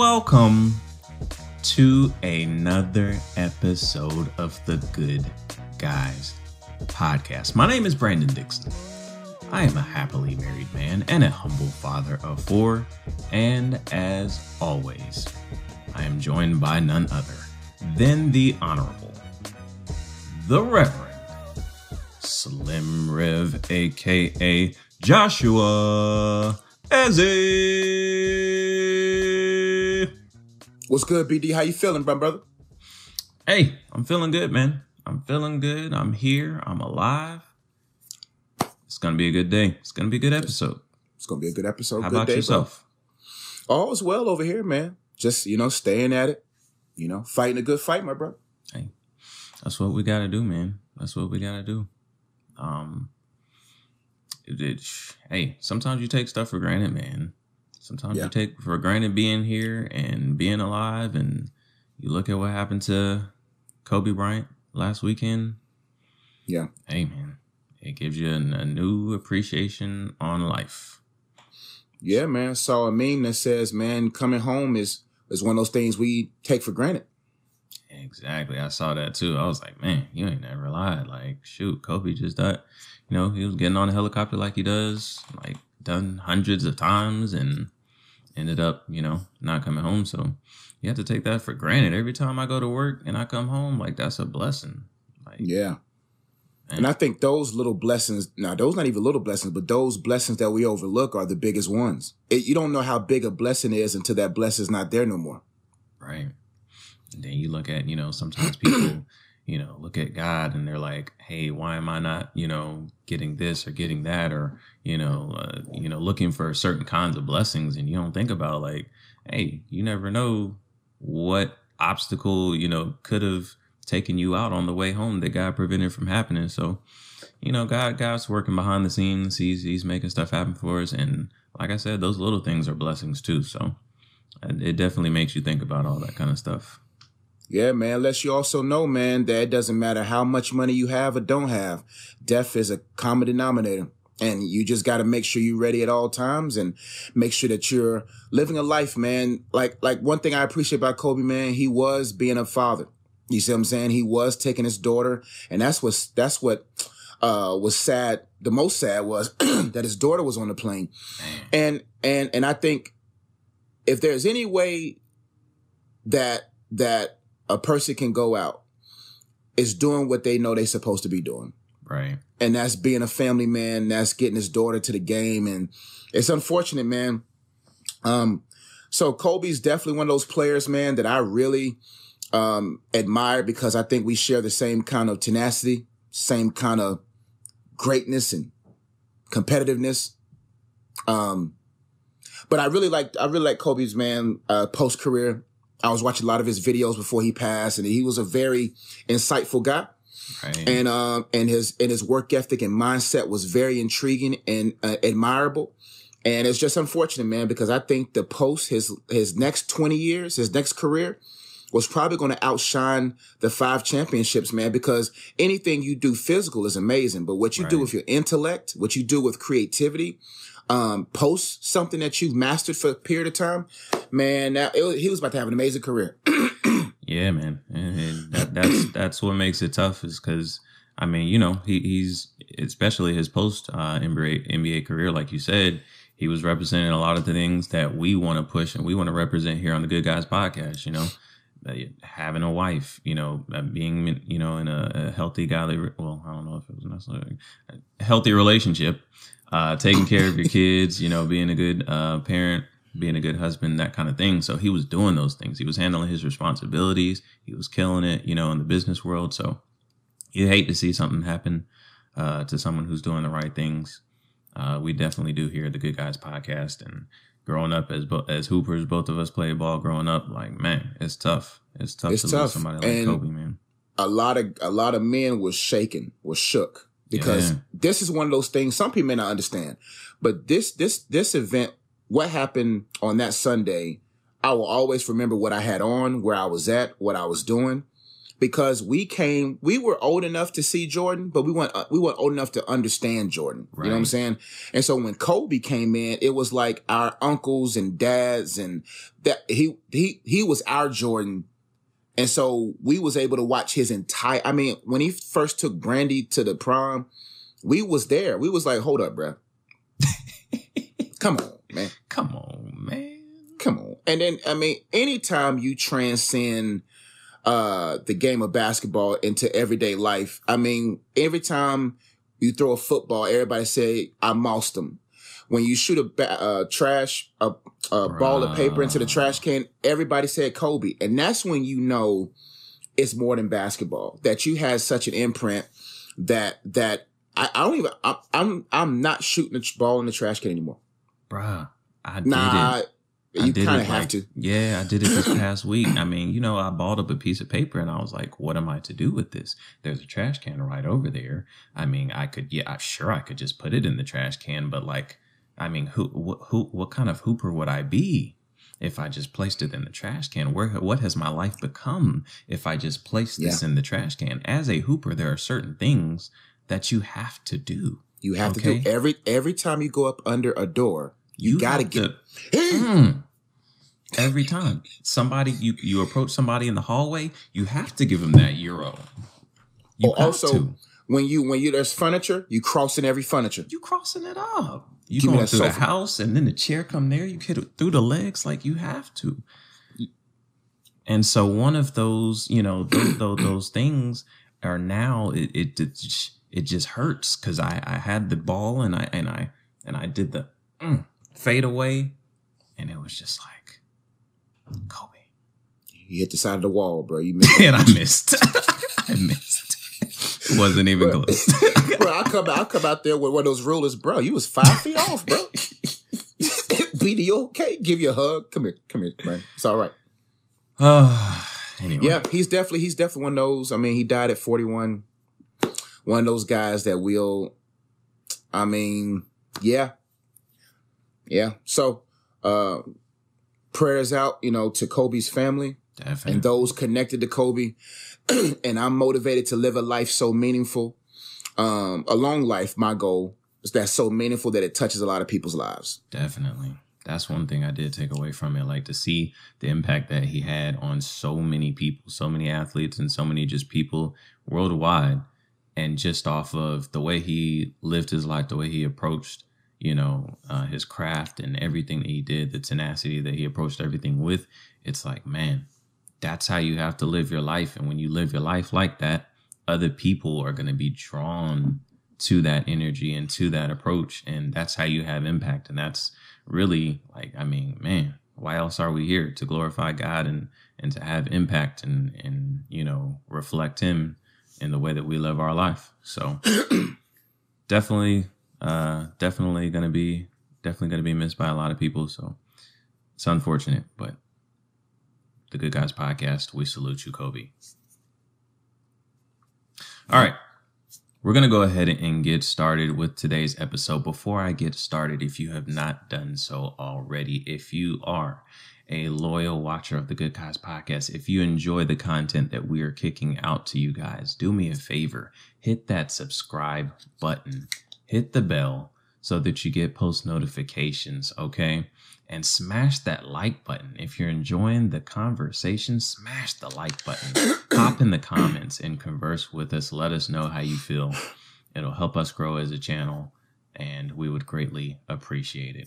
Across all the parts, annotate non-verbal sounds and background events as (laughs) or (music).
welcome to another episode of the Good Guys podcast. My name is Brandon Dixon. I am a happily married man and a humble father of four, and as always, I am joined by none other than the Honorable, the Reverend Slim Rev, aka Joshua Ezzy. What's good, BD? How you feeling, my brother? Hey, I'm feeling good, man. I'm feeling good. I'm here. I'm alive. It's gonna be a good day. It's gonna be a good episode. It's gonna be a good episode. How good about day, yourself? Bro. All is well over here, man. Just you know, staying at it. You know, fighting a good fight, my brother. Hey, that's what we gotta do, man. That's what we gotta do. Um, it, it, hey, sometimes you take stuff for granted, man. Sometimes Yeah. you take for granted being here and being alive, and you look at what happened to Kobe Bryant last weekend. Yeah. Hey, man, it gives you a, a new appreciation on life. Yeah, man. Saw a meme that says, "Man, coming home is is one of those things we take for granted." Exactly. I saw that too. I was like, man, you ain't never lied. Like, shoot, Kobe just died. You know, he was getting on a helicopter like he does, like done hundreds of times and ended up, you know, not coming home. So you have to take that for granted. Every time I go to work and I come home, like that's a blessing. Like, Yeah. Man. And I think those little blessings, now those not even little blessings, but those blessings that we overlook are the biggest ones. It, you don't know how big a blessing is until that blessing's not there no more. Right. And then you look at, you know, sometimes people, (clears throat) you know, look at God and they're like, "Hey, why am I not, you know, getting this or getting that or, you know, uh, you know, looking for certain kinds of blessings?" And you don't think about like, "Hey, you never know what obstacle, you know, could have taken you out on the way home that God prevented from happening." So, you know, God God's working behind the scenes. He's he's making stuff happen for us and like I said, those little things are blessings too. So, it definitely makes you think about all that kind of stuff. Yeah, man. Let you also know, man, that it doesn't matter how much money you have or don't have. Death is a common denominator. And you just got to make sure you're ready at all times and make sure that you're living a life, man. Like, like one thing I appreciate about Kobe, man, he was being a father. You see what I'm saying? He was taking his daughter. And that's what, that's what, uh, was sad. The most sad was (clears throat) that his daughter was on the plane. And, and, and I think if there's any way that, that a person can go out is doing what they know they're supposed to be doing. Right. And that's being a family man. That's getting his daughter to the game. And it's unfortunate, man. Um, so Kobe's definitely one of those players, man, that I really, um, admire because I think we share the same kind of tenacity, same kind of greatness and competitiveness. Um, but I really like, I really like Kobe's man, uh, post career. I was watching a lot of his videos before he passed and he was a very insightful guy Right. and um and his and his work ethic and mindset was very intriguing and uh, admirable. And it's just unfortunate man because i think the post his his next 20 years his next career was probably going to outshine the five championships man because anything you do physical is amazing. But what you do with your intellect what you do with creativity um post something that you've mastered for a period of time man now it, he was about to have an amazing career (clears throat) yeah, man. And, that, that's that's what makes it tough is because I mean, you know, he, he's especially his post uh, NBA NBA career, like you said, he was representing a lot of the things that we want to push and we want to represent here on the Good Guys podcast. You know, having a wife, you know, uh, being you know in a, a healthy godly, well, I don't know if it was necessarily healthy relationship, uh, taking care of your kids, you know, being a good uh, parent, being a good husband, that kind of thing. So he was doing those things. He was handling his responsibilities. He was killing it, you know, in the business world. So you hate to see something happen uh, to someone who's doing the right things. Uh, we definitely do here at the Good Guys podcast. And growing up as bo- as hoopers, both of us played ball. Growing up, like man, it's tough. It's tough It's to tough. lose somebody like And- Kobe, man. a lot of a lot of men was shaken, was shook because Yeah. this is one of those things some people may not understand. But this this this event, what happened on that Sunday, I will always remember what I had on, where I was at, what I was doing, because we came, we were old enough to see Jordan, but we weren't, uh, we weren't old enough to understand Jordan. You know what I'm saying? And so when Kobe came in, it was like our uncles and dads and that he, he, he was our Jordan. And so we was able to watch his entire, I mean, when he first took Brandy to the prom, we was there. We was like, hold up, bruh. (laughs) Come on, man. Come on, man. Come on. And then, I mean, anytime you transcend uh the game of basketball into everyday life, I mean, every time you throw a football, everybody say, I moused them. When you shoot a ba- uh, trash, a, a ball of paper into the trash can, everybody said Kobe. And that's when you know it's more than basketball, that you had such an imprint that, that I, I don't even, I, I'm, I'm not shooting the ball in the trash can anymore. Bruh, I did Nah, it. I you kind it of have like- to. Yeah, I did it this (laughs) past week. I mean, you know, I balled up a piece of paper and I was like, what am I to do with this? There's a trash can right over there. I mean, I could, yeah, I'm sure I could just put it in the trash can, but like, I mean, who, wh- who, what kind of hooper would I be if I just placed it in the trash can? Where, what has my life become if I just place this in the trash can? As a hooper, there are certain things that you have to do. You have to do every every time you go up under a door. You, gotta get to- (clears throat) Mm. Every time somebody you you approach somebody in the hallway, you have to give them that euro. You Oh, also, to. when you when you there's furniture, you crossing every furniture. You crossing it up. You Give going through the house, and then the chair come there. You get it through the legs, like you have to. And so one of those, you know, those those, (clears throat) those things are now it it it, just- it just hurts because I I had the ball and I and I and I did the mm, fade away, and it was just like Kobe. You hit the side of the wall, bro. You (laughs) missed. and I missed. (laughs) I missed. It Wasn't even Bro. close. (laughs) bro, I come I come out there with one of those rulers, bro. You was five feet off, bro. BD, okay? Give you a hug. Come here, come here, man. It's all right. (sighs) anyway, Yeah, he's definitely he's definitely one of those. I mean, he died at 41. One of those guys that will I mean, yeah. Yeah. So uh prayers out, you know, to Kobe's family definitely. and those connected to Kobe. (clears throat) and I'm motivated to live a life so meaningful. Um, a long life, my goal is that's so meaningful that it touches a lot of people's lives. Definitely. That's one thing I did take away from it. Like to see the impact that he had on so many people, so many athletes, and so many just people worldwide. And just off of the way he lived his life, the way he approached, you know, uh, his craft and everything that he did, the tenacity that he approached everything with, it's like, man, that's how you have to live your life. And when you live your life like that, other people are going to be drawn to that energy and to that approach. And that's how you have impact. And that's really like, I mean, man, why else are we here? To glorify God and, and to have impact and, and, you know, reflect Him in the way that we live our life. So (clears throat) definitely, uh, definitely to be, definitely to be missed by a lot of people. So it's unfortunate, but the Good Guys podcast, we salute you, Kobe. All right. We're going to go ahead and get started with today's episode. Before I get started, if you have not done so already, if you are a loyal watcher of the Good Guys podcast, if you enjoy the content that we are kicking out to you guys, do me a favor hit that subscribe button, hit the bell so that you get post notifications, okay? And smash that like button. If you're enjoying the conversation, smash the like button. (coughs) Pop in the comments and converse with us. Let us know how you feel. It'll help us grow as a channel, and we would greatly appreciate it.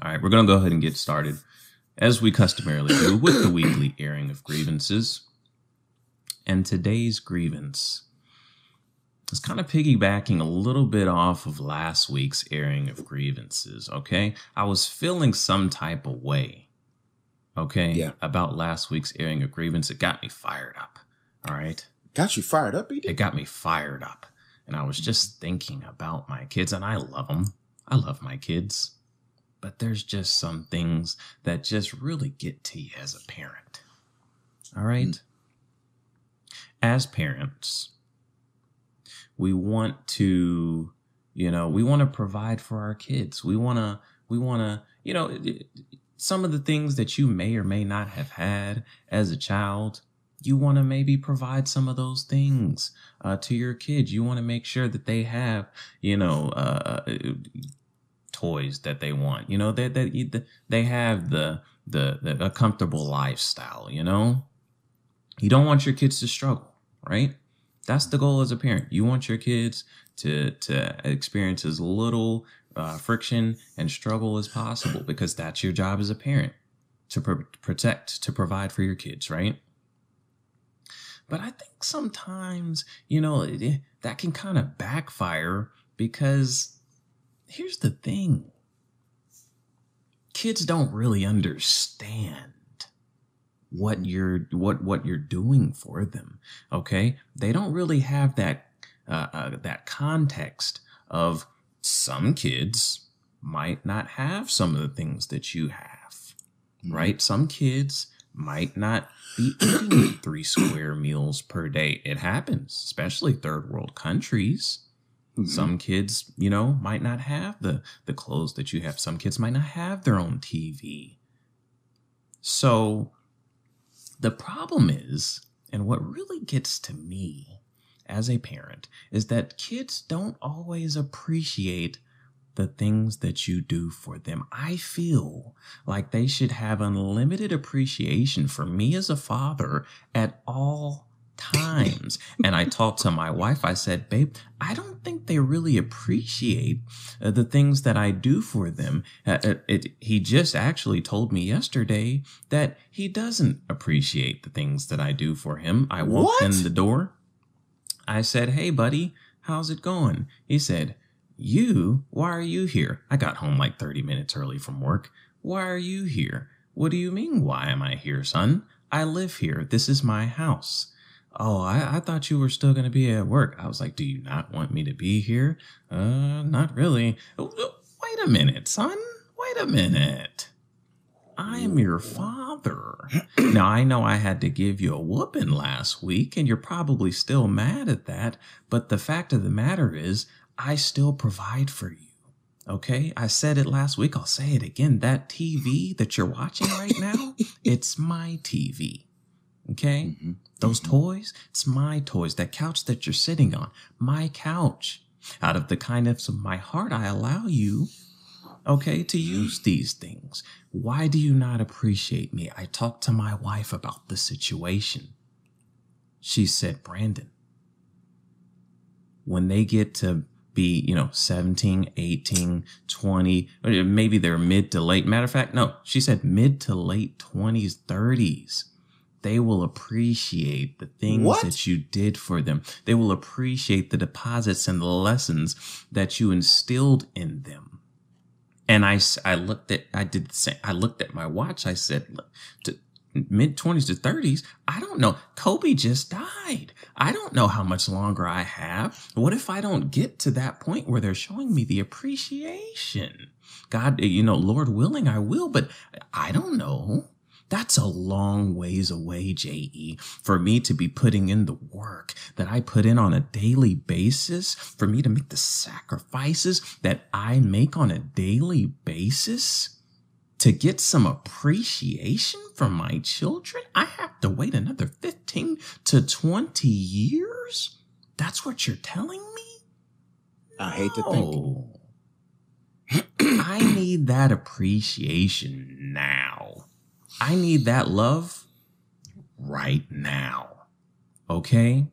All right, we're going to go ahead and get started, as we customarily do, with the weekly airing of grievances. And today's grievance is kind of piggybacking a little bit off of last week's airing of grievances, okay? I was feeling some type of way, okay, Yeah. about last week's airing of grievance. It got me fired up, all right? Got you fired up, BD? It got me fired up. And I was just thinking about my kids, and I love them. I love my kids. But there's just some things that just really get to you as a parent. All right? Mm. As parents, we want to, you know, we want to provide for our kids. We want to, we want to, you know, some of the things that you may or may not have had as a child, you want to maybe provide some of those things uh, to your kids. You want to make sure that they have, you know, uh, toys that they want. You know, that that they have the, the the a comfortable lifestyle. You know, you don't want your kids to struggle, right? That's the goal as a parent. You want your kids to to experience as little uh, friction and struggle as possible because that's your job as a parent to pr- protect, to provide for your kids, right? But I think sometimes, you know, it, that can kind of backfire because here's the thing kids don't really understand what you're what what you're doing for them okay they don't really have that uh, uh, that context of some kids might not have some of the things that you have mm-hmm. right some kids might not be eating (coughs) three square meals per day it happens especially third world countries Mm-hmm. Some kids, you know, might not have the the clothes that you have. Some kids might not have their own TV. So the problem is, and what really gets to me as a parent, is that kids don't always appreciate the things that you do for them. I feel like they should have unlimited appreciation for me as a father at all times. and I talked to my wife. I said, babe, I don't think they really appreciate uh, the things that I do for them. Uh, it, it, he just actually told me yesterday that he doesn't appreciate the things that I do for him. I walked what? in the door. I said, hey, buddy, how's it going? He said, you? Why are you here? I got home like 30 minutes early from work. Why are you here? What do you mean, why am I here, son? I live here. This is my house. Oh, I, I thought you were still going to be at work. I was like, Do you not want me to be here? Uh, not really. Oh, oh, wait a minute, son. Wait a minute. I am your father. now, I know I had to give you a whooping last week, and you're probably still mad at that. But the fact of the matter is, I still provide for you. Okay. I said it last week. I'll say it again. That TV that you're watching right now, (laughs) it's my TV. Okay. Mm-hmm. Those mm-hmm. toys, it's my toys. That couch that you're sitting on, my couch. Out of the kindness of my heart, I allow you, okay, to use these things. Why do you not appreciate me? I talked to my wife about the situation. She said, Brandon, when they get to be, you know, 17, 18, 20, maybe they're mid to late. Matter of fact, no, she said mid to late 20s, 30s they will appreciate the things what? that you did for them. They will appreciate the deposits and the lessons that you instilled in them. And I, I looked at, I did the same. I looked at my watch. I said, to mid 20s to 30s, I don't know. Kobe just died. I don't know how much longer I have. What if I don't get to that point where they're showing me the appreciation? God, you know, Lord willing, I will, but I don't know. That's a long ways away, JE, for me to be putting in the work that I put in on a daily basis, for me to make the sacrifices that I make on a daily basis to get some appreciation from my children. I have to wait another 15 to 20 years? That's what you're telling me? I hate to think. (clears throat) I need that appreciation now. I need that love right now. Okay?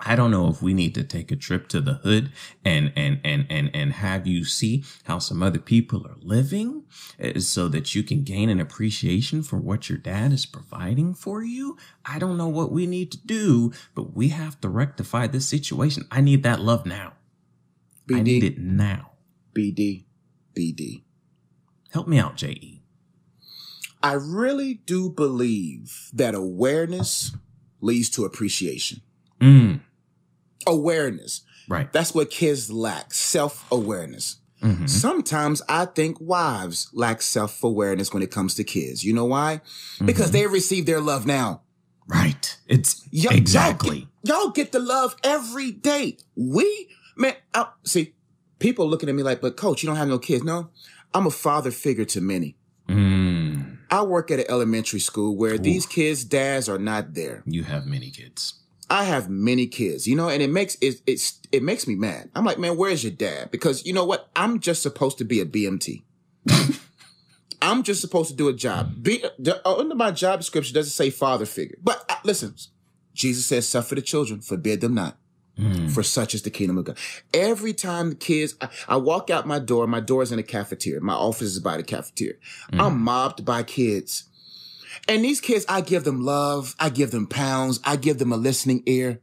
I don't know if we need to take a trip to the hood and and and and and have you see how some other people are living eh, so that you can gain an appreciation for what your dad is providing for you. I don't know what we need to do, but we have to rectify this situation. I need that love now. BD. I need it now. BD. BD. Help me out, JE. I really do believe that awareness leads to appreciation. Mm. Awareness. Right. That's what kids lack self awareness. Mm-hmm. Sometimes I think wives lack self awareness when it comes to kids. You know why? Mm-hmm. Because they receive their love now. Right. It's exactly. Y'all get, y'all get, the love every day. We, man, I, see, people looking at me like, but coach, you don't have no kids. No, I'm a father figure to many. Mm. I I work at an elementary school where Ooh. these kids' dads are not there. You have many kids. I have many kids, you know, and it makes it it's it makes me mad. I'm like, man, where's your dad? Because you know what? I'm just supposed to be a BMT. (laughs) I'm just supposed to do a job. Be, under my job description doesn't say father figure, but uh, listen, Jesus says, "Suffer the children, forbid them not." Mm. For such is the kingdom of God. Every time the kids, I, I, walk out my door, my door is in a cafeteria. My office is by the cafeteria. Mm. I'm mobbed by kids. And these kids, I give them love. I give them pounds. I give them a listening ear.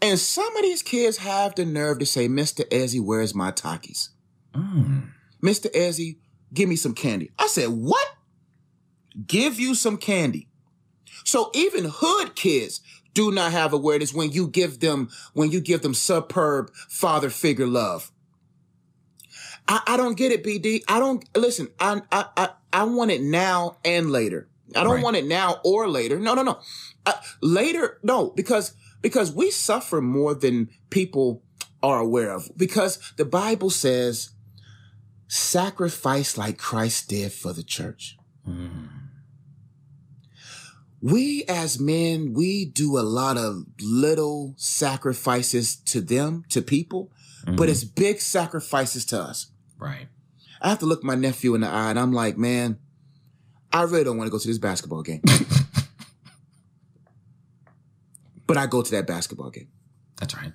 And some of these kids have the nerve to say, Mr. Ezzy, where's my Takis? Mm. Mr. Ezzy, give me some candy. I said, what? Give you some candy. So even hood kids do not have awareness when you give them, when you give them superb father figure love. I, I don't get it, BD. I don't listen. I, I, I, I want it now and later. I don't right. want it now or later. No, no, no. Uh, later, no, because because we suffer more than people are aware of. Because the Bible says, "Sacrifice like Christ did for the church." Mm. We as men, we do a lot of little sacrifices to them, to people, mm-hmm. but it's big sacrifices to us. Right. I have to look my nephew in the eye and I'm like, man, I really don't want to go to this basketball game. (laughs) but I go to that basketball game. That's right.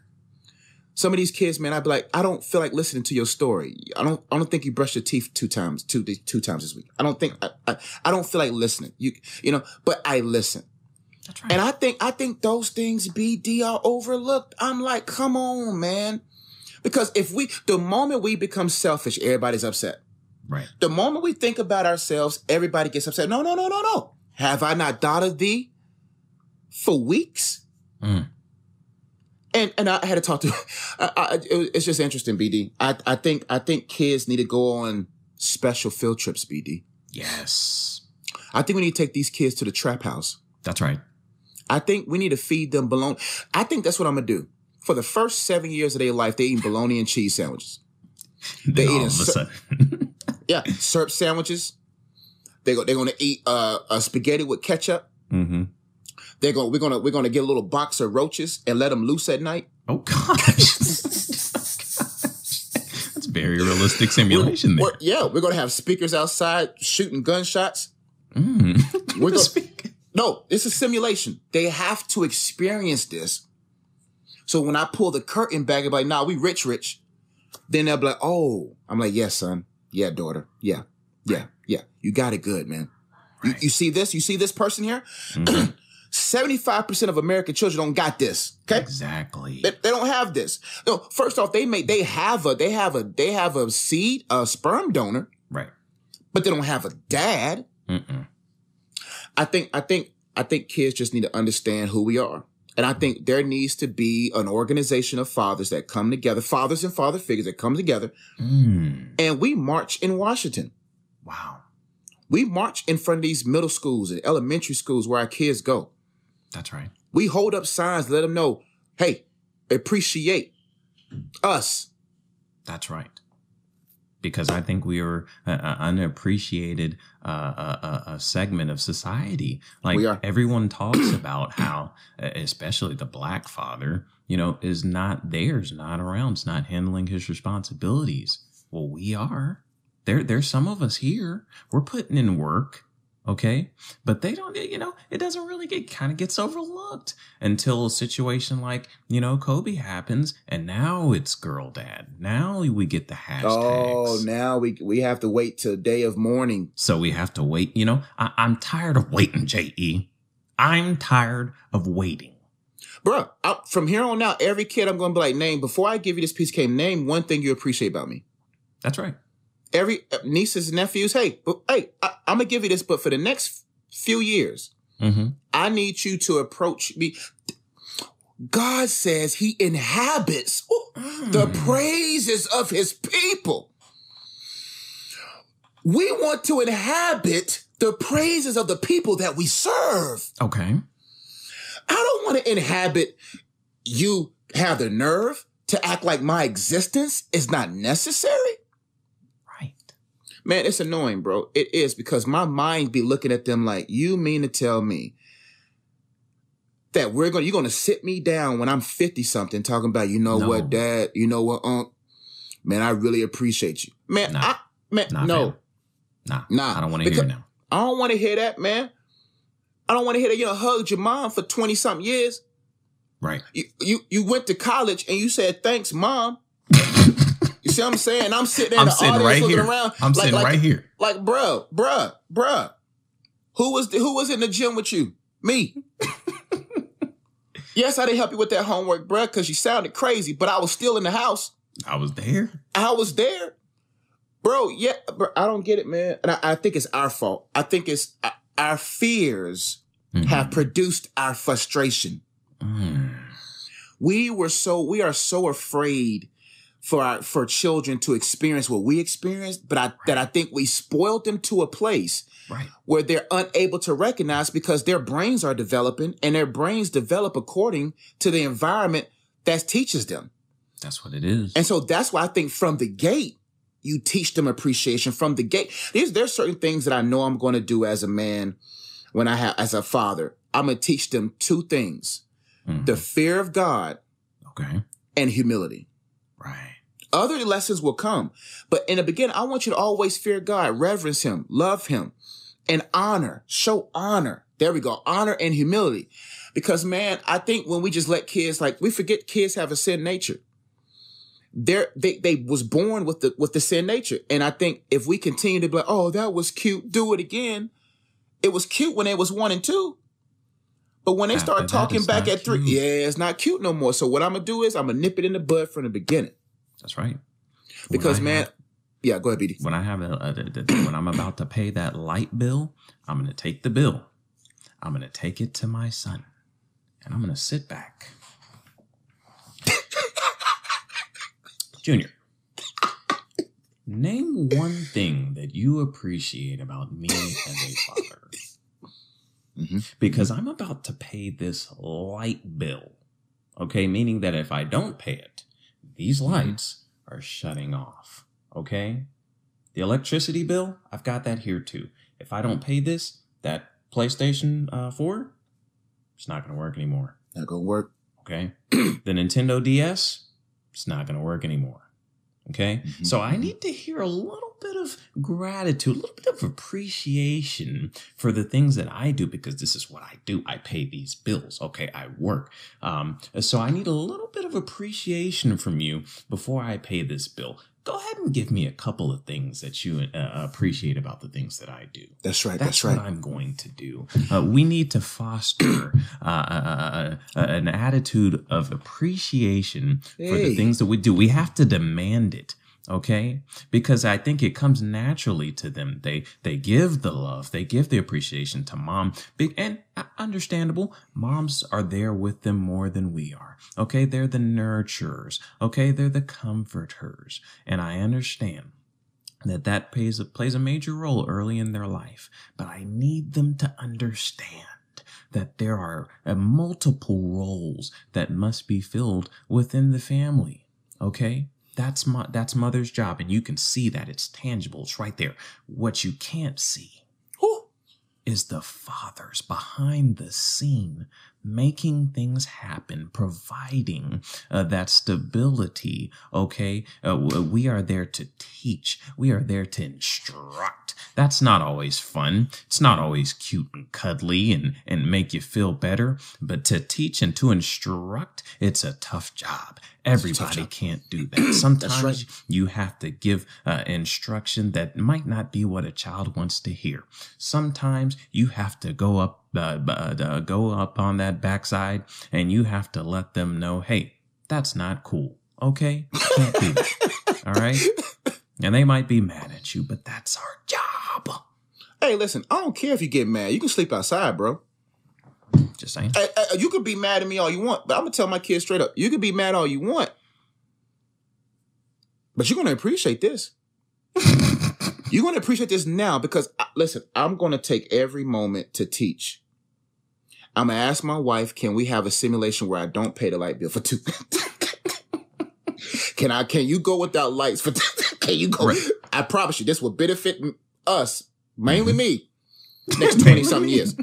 Some of these kids, man, I'd be like, I don't feel like listening to your story. I don't, I don't think you brushed your teeth two times, two, two times this week. I don't think, I, I, I don't feel like listening. You, you know, but I listen. That's right. And I think, I think those things BD are overlooked. I'm like, come on, man. Because if we, the moment we become selfish, everybody's upset. Right. The moment we think about ourselves, everybody gets upset. No, no, no, no, no. Have I not doubted thee for weeks? Mm. And and I had to talk to. I, I, it's just interesting, BD. I I think I think kids need to go on special field trips, BD. Yes. I think we need to take these kids to the trap house. That's right. I think we need to feed them bologna. I think that's what I'm gonna do. For the first seven years of their life, they eat bologna and cheese sandwiches. (laughs) They eat (laughs) yeah, syrup sandwiches. They go. They're going to eat uh, a spaghetti with ketchup. Mm-hmm. They're going. We're gonna. We're gonna get a little box of roaches and let them loose at night. Oh gosh. (laughs) That's very realistic simulation we're, there. We're, yeah, we're gonna have speakers outside shooting gunshots. Mm. (laughs) (laughs) We're gonna, no, it's a simulation. They have to experience this. So when I pull the curtain back and be like, nah, we rich, rich. Then they'll be like, oh, I'm like, yes, son. Yeah, daughter. Yeah. Yeah. Yeah. You got it good, man. Right. You, you, see this? You see this person here? Mm-hmm. (clears throat) 75% of American children don't got this. Okay. Exactly. They, they, don't have this. No, first off, they may, they have a, they have a, they have a seed, a sperm donor. Right. But they don't have a dad. Mm-mm. I think, I think, I think kids just need to understand who we are. And I think there needs to be an organization of fathers that come together, fathers and father figures that come together. Mm. And we march in Washington. Wow. We march in front of these middle schools and elementary schools where our kids go. That's right. We hold up signs, let them know, hey, appreciate us. That's right because I think we are an unappreciated uh, a, a, segment of society. Like everyone talks about how, especially the black father, you know, is not there, is not around, is not handling his responsibilities. Well, we are. There, there's some of us here. We're putting in work. Okay. But they don't, you know, it doesn't really get kind of gets overlooked until a situation like, you know, Kobe happens and now it's girl dad. Now we get the hashtags. Oh, now we, we have to wait till day of mourning. So we have to wait. You know, I, I'm tired of waiting, J.E. I'm tired of waiting. Bro, from here on out, every kid I'm going to be like, name, before I give you this piece of cake, name one thing you appreciate about me. That's right every uh, nieces and nephews, hey, hey, I, am gonna give you this, but for the next few years, mm-hmm. I need you to approach me. God says He inhabits mm. the praises of His people. We want to inhabit the praises of the people that we serve. Okay. I don't want to inhabit you have the nerve to act like my existence is not necessary. Man, it's annoying, bro. It is because my mind be looking at them like, you mean to tell me that we're going, to you're going to sit me down when I'm 50 something talking about, you know No. what, dad, you know what, unc, man, I really appreciate you. Man, Nah. I, man, Nah, no, fam. Nah, Nah, I don't want to hear now. I don't want to hear that, man. I don't want to hear that you know, hugged your mom for 20 something years. Right. You, you, you went to college and you said, thanks, mom. You see what I'm saying? I'm sitting there in I'm the sitting audience right looking here. around. I'm like, sitting like, right here. Like, bruh, bruh, bruh. Who was the, who was in the gym with you? Me. (laughs) yes, I didn't help you with that homework, bruh, because you sounded crazy, but I was still in the house. I was there. I was there. Bro, yeah, bro, I don't get it, man. And I, I think it's our fault. I think it's uh, our fears Mhm. have produced our frustration. Mm. We were so we are so afraid for our for children to experience what we experienced, but I that I think we spoiled them to a place Right. where they're unable to recognize because their brains are developing and their brains develop according to the environment that teaches them. That's what it is. And so that's why I think from the gate, you teach them appreciation from the gate. There's there's certain things that I know I'm going to do as a man when I have as a father. I'm going to teach them two things: Mhm. the fear of God okay. and humility. Right. Other lessons will come, but in the beginning, I want you to always fear God, reverence Him, love Him, and honor. Show honor. There we go, honor and humility. Because man, I think when we just let kids like we forget kids have a sin nature. They're, they they was born with the with the sin nature, and I think if we continue to be like, oh, that was cute, do it again. It was cute when it was one and two, but when they start that, talking back at three, cute. yeah, it's not cute no more. So what I'm gonna do is I'm gonna nip it in the bud from the beginning. That's right. Because man, have- yeah, go ahead, BD. when I have a, a, a- when I'm about to pay that light bill, I'm gonna take the bill. I'm gonna take it to my son, and I'm gonna sit back. (laughs) Junior, name one thing that you appreciate about me as a father. Mhm. Because I'm about to pay this light bill. Okay, meaning that if I don't pay it, these lights are shutting off. Okay? The electricity bill, I've got that here too. If I don't pay this, that PlayStation uh, 4, it's not going to work anymore. Not gonna work. Okay? (clears throat) the Nintendo DS, it's not going to work anymore. Okay? Mhm. So I need to hear a little bit of gratitude, a little bit of appreciation for the things that I do because this is what I do. I pay these bills. Okay? I work. Um, so I need a little bit of appreciation from you before I pay this bill. Go ahead and give me a couple of things that you uh, appreciate about the things that I do. That's right. That's, That's, right. what I'm going to do. Uh, we need to foster uh, uh, uh, an attitude of appreciation for the things that we do. We have to demand it. Okay, because I think it comes naturally to them. They they give the love, they give the appreciation to mom. And uh, understandable. Moms are there with them more than we are. Okay, they're the nurturers. Okay, they're the comforters, and I understand that that plays a, plays a major role early in their life. But I need them to understand that there are uh, multiple roles that must be filled within the family. Okay? That's my that's mother's job and you can see that it's tangible. It's right there. What you can't see Whew. is the fathers behind the scene making things happen providing uh, that stability okay? Uh, we are there to teach. We are there to instruct. That's not always fun. It's not always cute and cuddly and and make you feel better. But to teach and to instruct it's a tough job. Everybody job. can't do (clears throat) that. Sometimes right. you have to give uh, instruction that might not be what a child wants to hear. Sometimes you have to go up uh, uh, go up on that backside and you have to let them know hey that's not cool okay can't do that (laughs) all right and they might be mad at you but that's our job Hey, listen, I don't care if you get mad. You can sleep outside, bro. just saying Hey, hey, you can be mad at me all you want, but I'm gonna tell my kids straight up: you can be mad all you want, but you're gonna appreciate this. (laughs) you're gonna appreciate this now because uh, listen, I'm gonna take every moment to teach. I'm gonna ask my wife, can we have a simulation where I don't pay the light bill for two? (laughs) can I? Can you go without lights for? (laughs) can you go? Right. I I promise you, this will benefit us, mainly me, next 20 something years.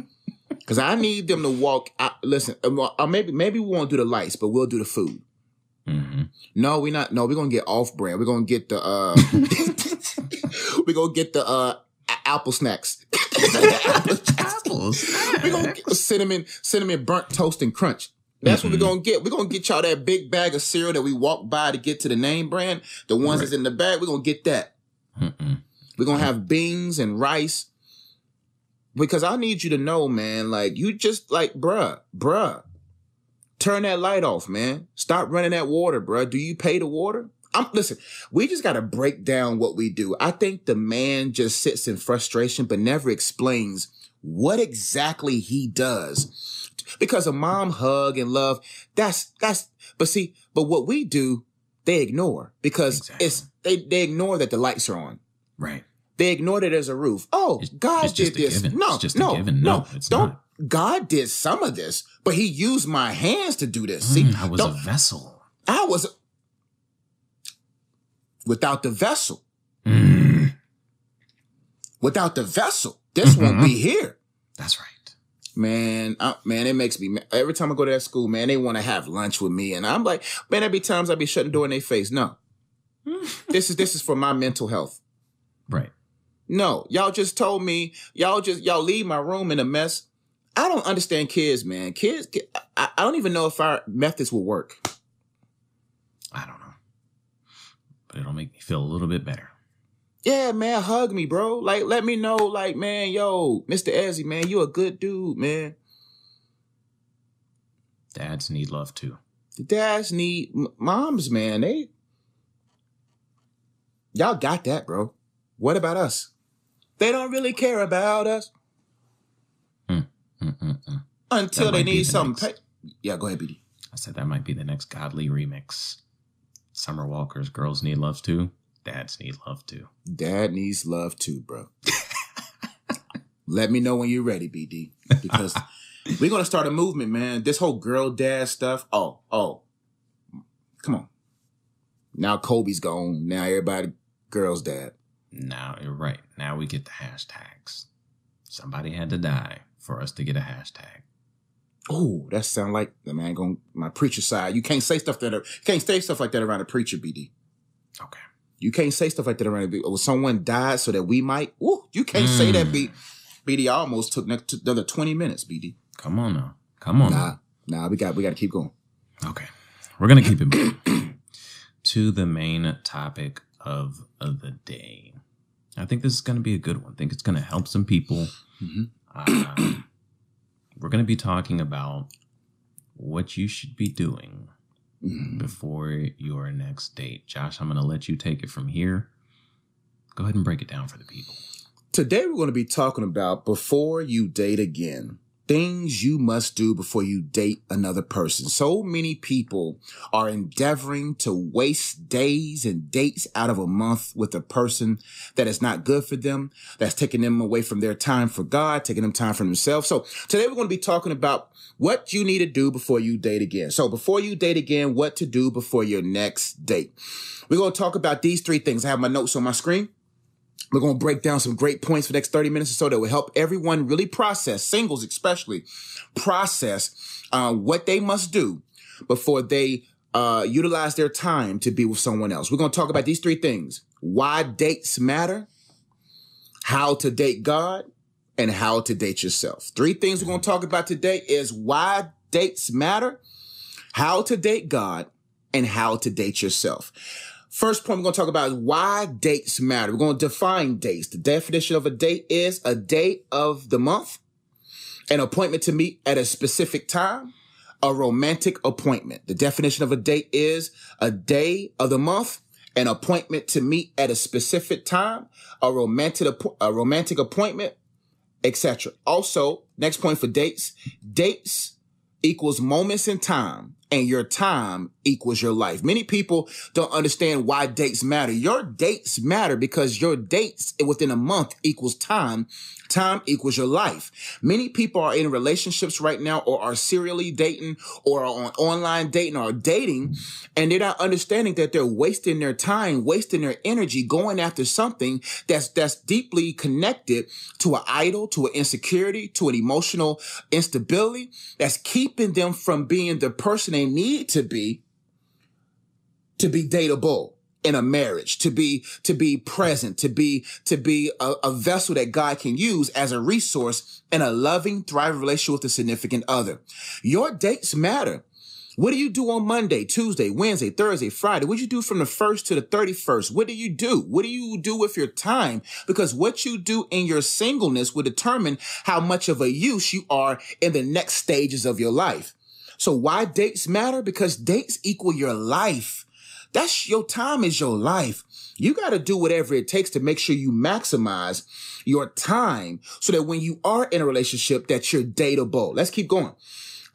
Cause I need them to walk out. Listen, uh, maybe, maybe we won't do the lights, but we'll do the food. Mm-hmm. No, we're not. No, we're gonna get off brand. We're gonna get the. uh (laughs) We're gonna get the uh apple snacks. (laughs) Apples. We're gonna get cinnamon, cinnamon burnt toast and crunch. That's mm-hmm. what we're gonna get. We're gonna get y'all that big bag of cereal that we walk by to get to the name brand. The ones right. that's in the bag, we're gonna get that. Mm-mm. We're gonna have beans and rice. Because I need you to know, man, like you just like, bruh, bruh, turn that light off, man. Stop running that water, bruh. Do you pay the water? I'm listen, we just gotta break down what we do. I think the man just sits in frustration, but never explains what exactly he does. Because a mom hug and love, that's that's but see, but what we do, they ignore because exactly. it's they they ignore that the lights are on. Right. They ignore that there's a roof. Oh, it's, God it's did this. No, no, no, no, it's don't. Not. God did some of this, but He used my hands to do this. Mm, See, I was a vessel. I was without the vessel. Mm. Without the vessel, this mm-hmm. won't be here. That's right. Man, I, man, it makes me every time I go to that school, man, they want to have lunch with me, and I'm like, man, there be times I be shutting door in their face. No, (laughs) this is this is for my mental health. Right. No, y'all just told me y'all just y'all leave my room in a mess. I don't understand kids, man. Kids, I, I don't even know if our methods will work. I don't know, it'll make me feel a little bit better. Yeah, man, hug me, bro. Like, let me know, like, man, yo, Mr. Ezzy, man, you a good dude, man. Dads need love too. The dads need moms, man. They y'all got that, bro. What about us? They don't really care about us. Mm, mm, mm. Until they need the something. Pay- yeah, go ahead, BD. I said that might be the next godly remix. Summer Walker's Girls Need Love Too. Dads need love too. Dad needs love too, bro. Let me know when you're ready, BD. Because (laughs) we're gonna start a movement, man. This whole girl dad stuff. Oh, oh. Come on. Now Kobe's gone. Now everybody girl's dad. Now you're right. Now we get the hashtags. Somebody had to die for us to get a hashtag. Oh, that sound like the man going my preacher side. You can't say stuff that are, can't say stuff like that around a preacher, BD. Okay. You can't say stuff like that around. Or someone died so that we might. Ooh, you can't mm. say that. B, BD almost took next to another twenty minutes. BD, come on now, come on. Nah, now. nah, we got we got to keep going. Okay, we're gonna keep it moving (clears throat) to the main topic of of the day. I think this is gonna be a good one. I think it's gonna help some people. Mm-hmm. Uh, we're gonna be talking about what you should be doing mm-hmm. before your next date. Josh, I'm going to let you take it from here. Go ahead and break it down for the people. Today, we're going to be talking about before you date again things you must do before you date another person. So many people are endeavoring to waste days and dates out of a month with a person that is not good for them, that's taking them away from their time for God, taking them time for themselves. So today we're going to be talking about what you need to do before you date again. So before you date again, what to do before your next date. We're going to talk about these three things. I have my notes on my screen. We're going to break down some great points for the next 30 minutes or so that will help everyone really process, singles especially, process uh, what they must do before they uh, utilize their time to be with someone else. We're going to talk about these three things why dates matter, how to date God, and how to date yourself. Three things we're going to talk about today is why dates matter, how to date God, and how to date yourself. First point we're going to talk about is why dates matter. We're going to define dates. The definition of a date is a date of the month, an appointment to meet at a specific time, a romantic appointment. The definition of a date is a day of the month, an appointment to meet at a specific time, a romantic, a romantic appointment, etc. Also, next point for dates, dates equals moments in time and your time equals your life. Many people don't understand why dates matter. Your dates matter because your dates within a month equals time. Time equals your life. Many people are in relationships right now or are serially dating or are on online dating or dating and they're not understanding that they're wasting their time, wasting their energy going after something that's, that's deeply connected to an idol, to an insecurity, to an emotional instability that's keeping them from being the person they need to be to be dateable in a marriage, to be, to be present, to be, to be a, a, vessel that God can use as a resource in a loving, thriving relationship with a significant other. Your dates matter. What do you do on Monday, Tuesday, Wednesday, Thursday, Friday? What do you do from the first to the 31st? What do you do? What do you do with your time? Because what you do in your singleness will determine how much of a use you are in the next stages of your life. So why dates matter? Because dates equal your life. That's your time is your life. You got to do whatever it takes to make sure you maximize your time so that when you are in a relationship that you're dateable. Let's keep going.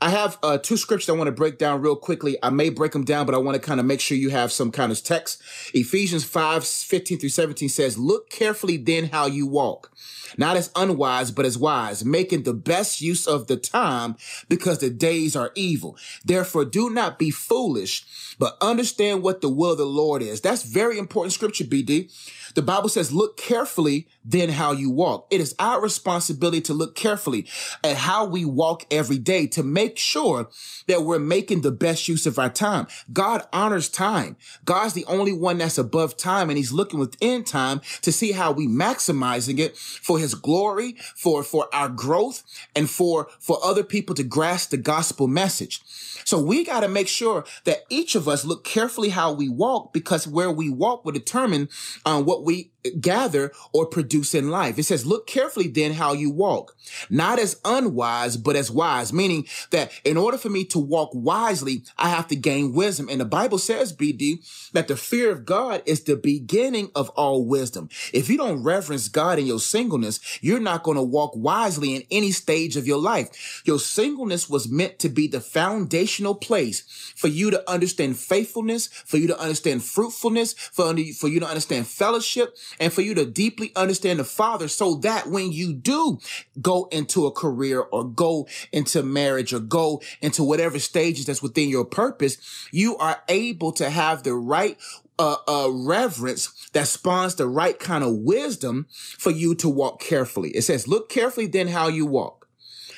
I have uh, two scriptures I want to break down real quickly. I may break them down, but I want to kind of make sure you have some kind of text. Ephesians 5, 15 through 17 says, look carefully then how you walk, not as unwise, but as wise, making the best use of the time because the days are evil. Therefore, do not be foolish, but understand what the will of the Lord is. That's very important scripture, BD. The Bible says, look carefully then how you walk. It is our responsibility to look carefully at how we walk every day to make sure that we're making the best use of our time. God honors time. God's the only one that's above time and he's looking within time to see how we maximizing it for his glory, for, for our growth and for, for other people to grasp the gospel message. So we got to make sure that each of us look carefully how we walk because where we walk will determine um, what we gather or produce in life. It says, look carefully then how you walk, not as unwise, but as wise, meaning that in order for me to walk wisely, I have to gain wisdom. And the Bible says, BD, that the fear of God is the beginning of all wisdom. If you don't reverence God in your singleness, you're not going to walk wisely in any stage of your life. Your singleness was meant to be the foundational place for you to understand faithfulness, for you to understand fruitfulness, for, for you to understand fellowship, and for you to deeply understand the Father so that when you do go into a career or go into marriage or go into whatever stages that's within your purpose, you are able to have the right uh, uh, reverence that spawns the right kind of wisdom for you to walk carefully. It says, look carefully then how you walk,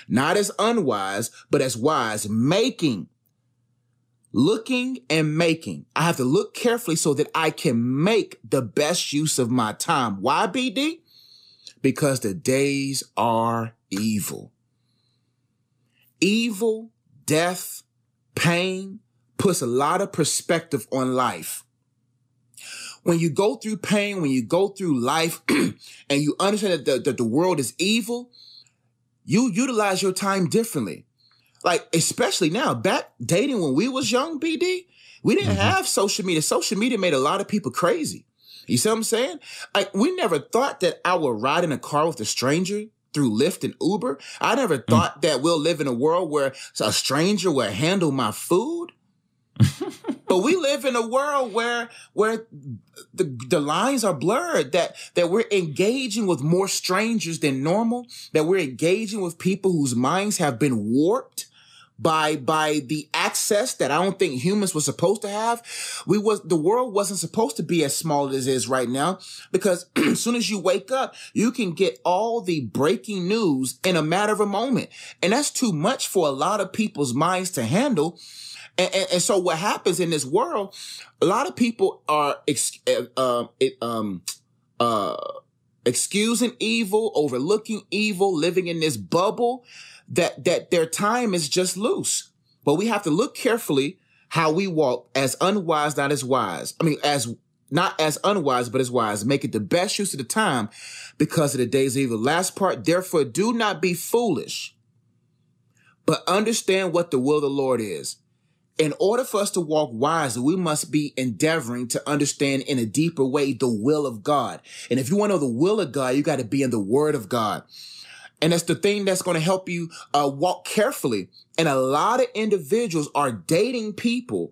not as unwise, but as wise, making looking and making. I have to look carefully so that I can make the best use of my time. Why BD? Because the days are evil. Evil, death, pain puts a lot of perspective on life. When you go through pain, when you go through life (clears throat) and you understand that the, that the world is evil, you utilize your time differently like especially now back dating when we was young bd we didn't mm-hmm. have social media social media made a lot of people crazy you see what i'm saying like we never thought that i would ride in a car with a stranger through Lyft and Uber. I never mm. thought that we'll live in a world where a stranger will handle my food. (laughs) but we live in a world where where the the lines are blurred that that we're engaging with more strangers than normal that we're engaging with people whose minds have been warped by by the access that I don't think humans were supposed to have. We was the world wasn't supposed to be as small as it is right now because (clears throat) as soon as you wake up, you can get all the breaking news in a matter of a moment, and that's too much for a lot of people's minds to handle. And, and, and so what happens in this world, a lot of people are ex- uh, um uh excusing evil, overlooking evil, living in this bubble that, that their time is just loose. But we have to look carefully how we walk as unwise, not as wise. I mean, as not as unwise, but as wise. Make it the best use of the time because of the days of evil. Last part, therefore do not be foolish, but understand what the will of the Lord is. In order for us to walk wisely, we must be endeavoring to understand in a deeper way the will of God. And if you want to know the will of God, you got to be in the word of God. And that's the thing that's going to help you uh, walk carefully. And a lot of individuals are dating people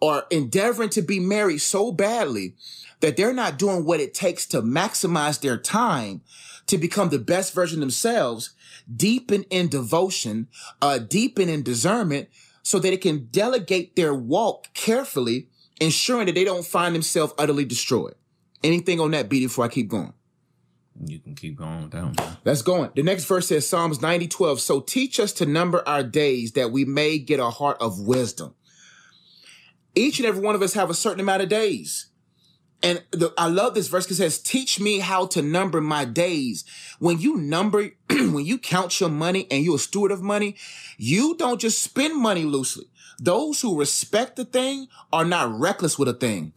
or endeavoring to be married so badly that they're not doing what it takes to maximize their time to become the best version themselves, deepen in devotion, uh, deepen in discernment so that it can delegate their walk carefully, ensuring that they don't find themselves utterly destroyed. Anything on that, BD before I keep going? You can keep going down. Let's go on. The next verse says Psalms 90, 12. So teach us to number our days that we may get a heart of wisdom. Each and every one of us have a certain amount of days. And the, I love this verse because it says, teach me how to number my days. When you number, (clears throat) when you count your money and you're a steward of money, you don't just spend money loosely. Those who respect the thing are not reckless with a thing.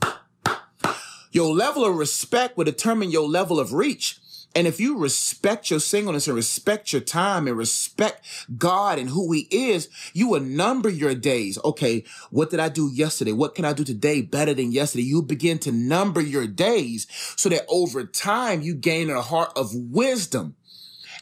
Your level of respect will determine your level of reach. And if you respect your singleness and respect your time and respect God and who he is, you will number your days. Okay. What did I do yesterday? What can I do today better than yesterday? You begin to number your days so that over time you gain a heart of wisdom.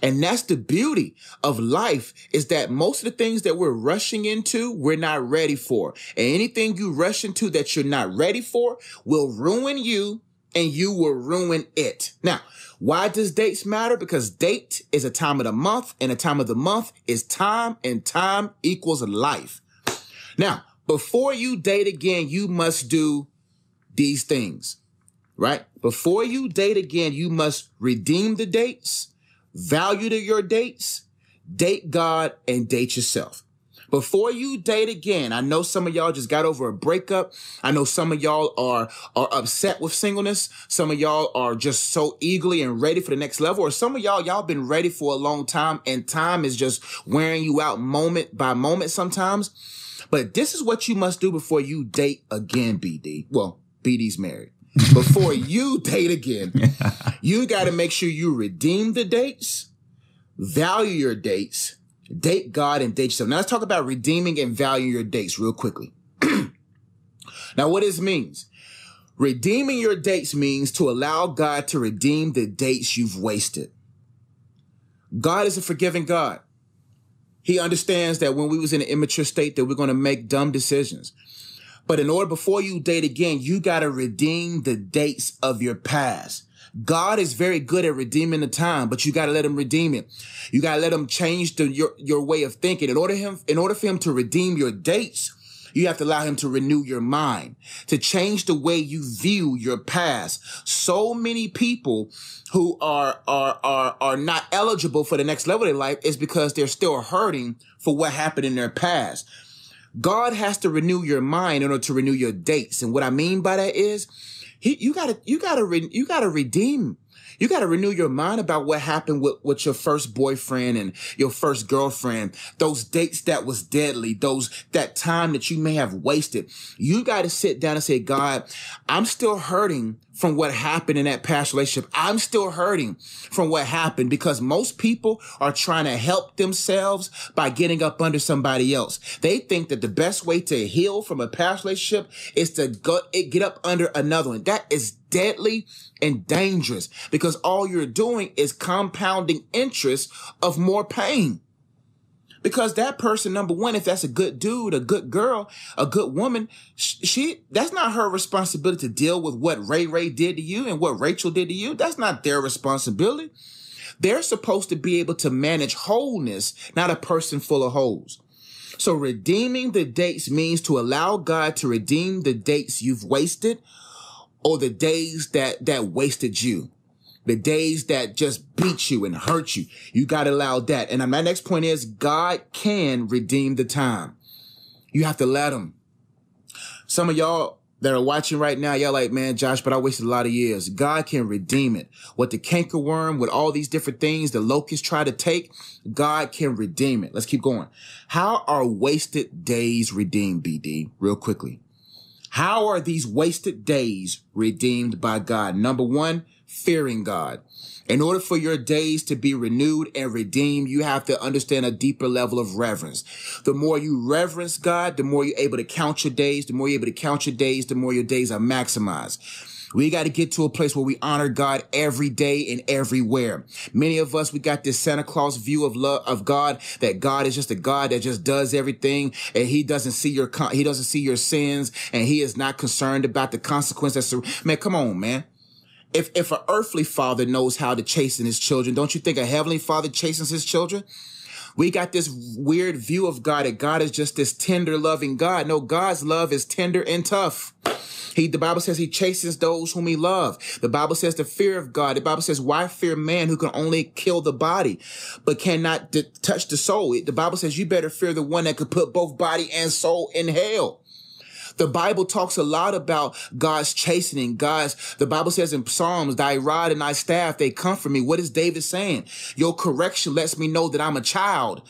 And that's the beauty of life is that most of the things that we're rushing into, we're not ready for. And anything you rush into that you're not ready for will ruin you and you will ruin it. Now, why does dates matter? Because date is a time of the month and a time of the month is time and time equals life. Now, before you date again, you must do these things, right? Before you date again, you must redeem the dates, value to your dates, date God and date yourself before you date again, I know some of y'all just got over a breakup. I know some of y'all are, are upset with singleness. Some of y'all are just so eagerly and ready for the next level. Or some of y'all, y'all been ready for a long time and time is just wearing you out moment by moment sometimes. But this is what you must do before you date again, BD. Well, BD's married. (laughs) Before you date again, you got to make sure you redeem the dates, value your dates, Date God and date yourself. Now let's talk about redeeming and valuing your dates real quickly. (clears throat) now, what this means? Redeeming your dates means to allow God to redeem the dates you've wasted. God is a forgiving God. He understands that when we was in an immature state that we're going to make dumb decisions. But in order before you date again, you got to redeem the dates of your past. God is very good at redeeming the time, but you got to let him redeem it. You got to let him change the, your, your way of thinking. In order him, in order for him to redeem your dates, you have to allow him to renew your mind, to change the way you view your past. So many people who are, are, are, are not eligible for the next level of life is because they're still hurting for what happened in their past. God has to renew your mind in order to renew your dates. And what I mean by that is you gotta, you gotta, re, you gotta redeem. You gotta renew your mind about what happened with, with your first boyfriend and your first girlfriend. Those dates that was deadly. Those, that time that you may have wasted. You gotta sit down and say, God, I'm still hurting from what happened in that past relationship. I'm still hurting from what happened because most people are trying to help themselves by getting up under somebody else. They think that the best way to heal from a past relationship is to go, eh, get up under another one. That is deadly and dangerous because all you're doing is compounding interest of more pain. Because that person, number one, if that's a good dude, a good girl, a good woman, she, that's not her responsibility to deal with what Ray Ray did to you and what Rachel did to you. That's not their responsibility. They're supposed to be able to manage wholeness, not a person full of holes. So redeeming the dates means to allow God to redeem the dates you've wasted or the days that, that wasted you the days that just beat you and hurt you. You got to allow that. And my next point is God can redeem the time. You have to let him. Some of y'all that are watching right now, y'all like, man, Josh, but I wasted a lot of years. God can redeem it. What the cankerworm, with all these different things the locusts try to take, God can redeem it. Let's keep going. How are wasted days redeemed, BD? Real quickly. How are these wasted days redeemed by God? Number one, fearing God. In order for your days to be renewed and redeemed, you have to understand a deeper level of reverence. The more you reverence God, the more you're able to count your days. The more you're able to count your days, the more your days are maximized. We got to get to a place where we honor God every day and everywhere. Many of us, we got this Santa Claus view of love, of God, that God is just a God that just does everything and he doesn't see your, he doesn't see your sins and he is not concerned about the consequences. Man, come on, man. If, if an earthly father knows how to chasten his children, don't you think a heavenly father chastens his children? We got this weird view of God that God is just this tender, loving God. No, God's love is tender and tough. He, the Bible says he chastens those whom he loves. The Bible says the fear of God. The Bible says, why fear man who can only kill the body, but cannot d- touch the soul? The Bible says you better fear the one that could put both body and soul in hell. The Bible talks a lot about God's chastening. God's, the Bible says in Psalms, thy rod and thy staff, they comfort me. What is David saying? Your correction lets me know that I'm a child.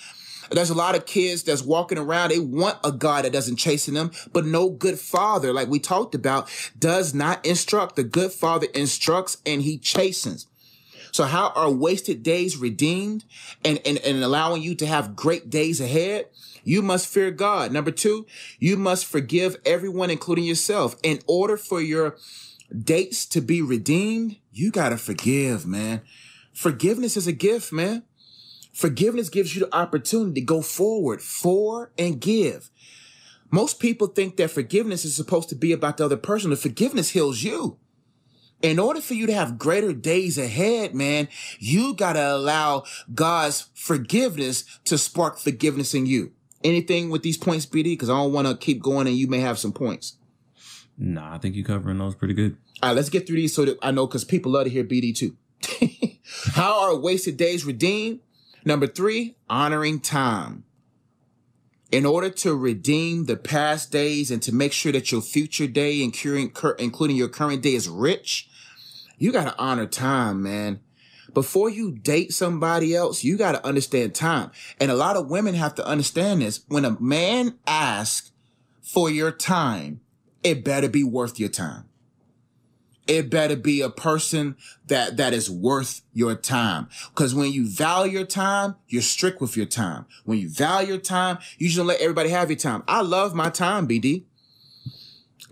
There's a lot of kids that's walking around. They want a God that doesn't chasten them, but no good father, like we talked about, does not instruct. The good father instructs and he chastens. So how are wasted days redeemed and, and, and allowing you to have great days ahead? You must fear God. Number two, you must forgive everyone, including yourself. In order for your dates to be redeemed, you got to forgive, man. Forgiveness is a gift, man. Forgiveness gives you the opportunity to go forward for and give. Most people think that forgiveness is supposed to be about the other person. The forgiveness heals you. In order for you to have greater days ahead, man, you got to allow God's forgiveness to spark forgiveness in you. Anything with these points, BD? Because I don't want to keep going and you may have some points. Nah, I think you're covering those pretty good. All right, let's get through these so that I know because people love to hear BD too. (laughs) How are wasted days redeemed? Number three, honoring time. In order to redeem the past days and to make sure that your future day, including your current day, is rich, you got to honor time, man. Before you date somebody else, you got to understand time. And a lot of women have to understand this. When a man asks for your time, it better be worth your time. It better be a person that that is worth your time. Because when you value your time you're strict with your time. When you value your time you should let everybody have your time. I love my time bd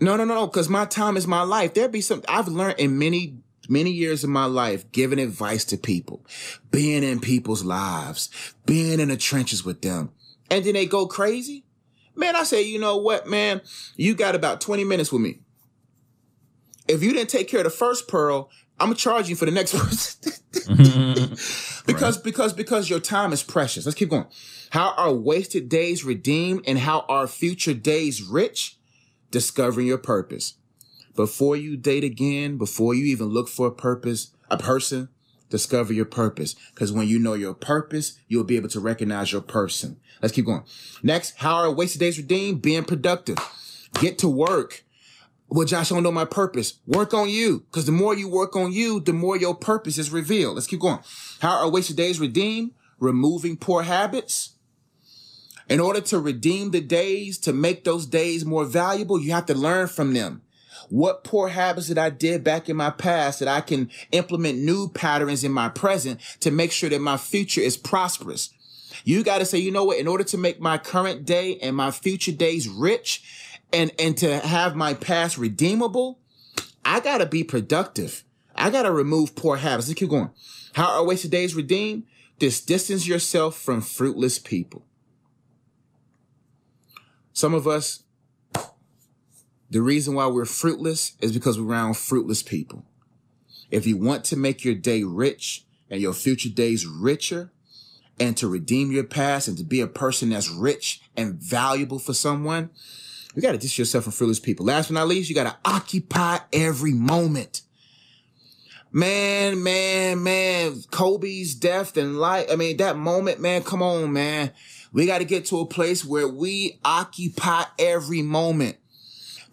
no no no no because my time is my life. There'd be some i've learned in many many years of my life giving advice to people being in people's lives being in the trenches with them and then they go crazy man i say you know what man you got about 20 minutes with me if you didn't take care of the first pearl, I'm gonna charge you for the next (laughs) person. (laughs) because right. because because your time is precious. Let's keep going. How are wasted days redeemed and how are future days rich? Discovering your purpose. Before you date again, before you even look for a purpose, a person, discover your purpose. Because when you know your purpose, you'll be able to recognize your person. Let's keep going. Next, how are wasted days redeemed? Being productive. Get to work. Well, Josh, I don't know my purpose. Work on you. Because the more you work on you, the more your purpose is revealed. Let's keep going. How are wasted days redeemed? Removing poor habits. In order to redeem the days, to make those days more valuable, you have to learn from them. What poor habits that I did back in my past that I can implement new patterns in my present to make sure that my future is prosperous. You got to say, you know what? In order to make my current day and my future days rich, and and to have my past redeemable, I gotta be productive. I gotta remove poor habits. Let's keep going. How are wasted days redeemed? Just distance yourself from fruitless people. Some of us, the reason why we're fruitless is because we're around fruitless people. If you want to make your day rich and your future days richer, and to redeem your past and to be a person that's rich and valuable for someone, you got to distance yourself from fruitless people. Last but not least, you got to occupy every moment. Man, man, man, Kobe's death and life. I mean, that moment, man, come on, man. We got to get to a place where we occupy every moment.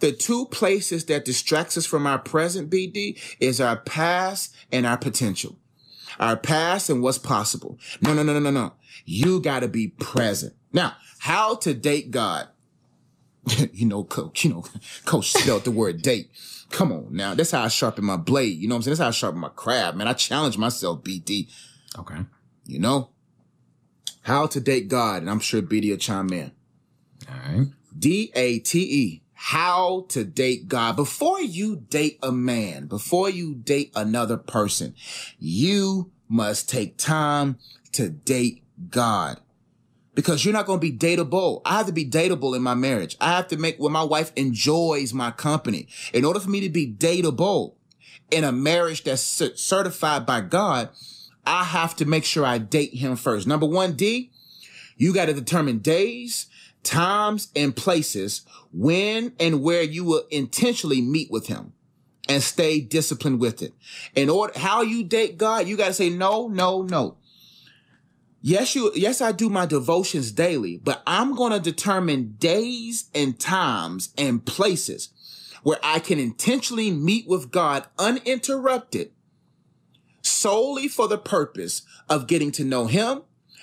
The two places that distracts us from our present BD is our past and our potential. Our past and what's possible. No, no, no, no, no, no. You got to be present. Now, how to date God? (laughs) you know, coach, you know, (laughs) coach spelled the word date. Come on now. That's how I sharpen my blade. You know what I'm saying? That's how I sharpen my crab, man. I challenge myself, BD. Okay. You know? How to date God, and I'm sure BD will chime in. All right. D A T E. how to date God. Before you date a man, before you date another person, you must take time to date God because you're not going to be dateable. I have to be dateable in my marriage. I have to make where my wife enjoys my company. In order for me to be dateable in a marriage that's certified by God, I have to make sure I date him first. Number one, D, you got to determine days, times, and places when and where you will intentionally meet with him and stay disciplined with it. In order, how you date God, you got to say no, no, no. Yes, you, yes, I do my devotions daily, but I'm going to determine days and times and places where I can intentionally meet with God uninterrupted solely for the purpose of getting to know him,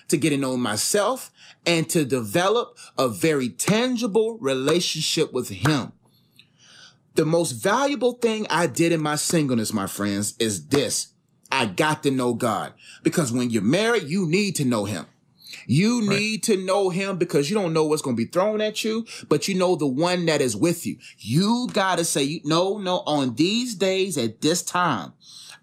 to get to know myself, and to develop a very tangible relationship with him. The most valuable thing I did in my singleness, my friends, is this. I got to know God because when you're married, you need to know him. You right. need to know him because you don't know what's going to be thrown at you, but you know the one that is with you. You got to say, no, no, on these days at this time,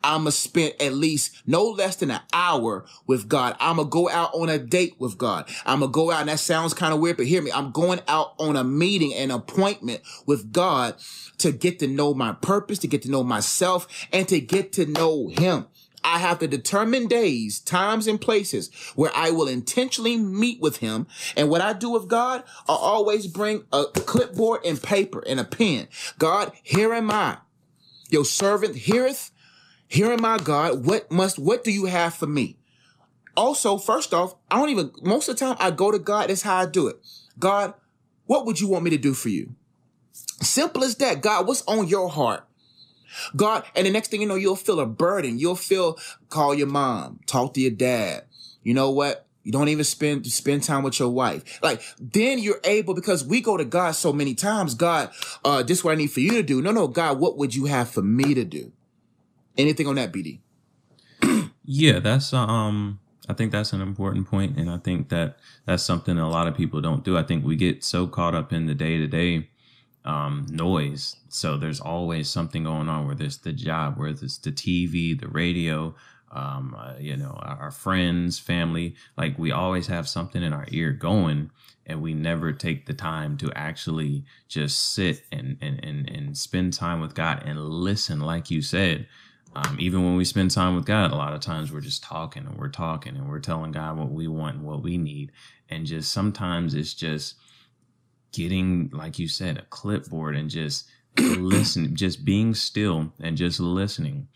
I'm going to spend at least no less than an hour with God. I'm going to go out on a date with God. I'm going to go out and that sounds kind of weird, but hear me. I'm going out on a meeting, an appointment with God to get to know my purpose, to get to know myself and to get to know him. I have to determine days, times, and places where I will intentionally meet with him. And what I do with God, I always bring a clipboard and paper and a pen. God, here am I. Your servant heareth. Here am I, God. What must, what do you have for me? Also, first off, I don't even, most of the time I go to God. That's how I do it. God, what would you want me to do for you? Simple as that. God, what's on your heart? God, and the next thing you know, you'll feel a burden. You'll feel, call your mom, talk to your dad. You know what? You don't even spend spend time with your wife. Like then you're able because we go to God so many times. God, uh, this is what I need for you to do. No, no, God, what would you have for me to do? Anything on that, BD? yeah, that's um. I think that's an important point, and I think that that's something a lot of people don't do. I think we get so caught up in the day to day noise. So there's always something going on, whether it's the job, whether it's the TV, the radio, um, uh, you know, our, our, friends, family. Like we always have something in our ear going, and we never take the time to actually just sit and and and, and spend time with God and listen, like you said. Um, even when we spend time with God, a lot of times we're just talking and we're talking and we're telling God what we want and what we need. And just sometimes it's just getting, like you said, a clipboard and just (coughs) listening, just being still and just listening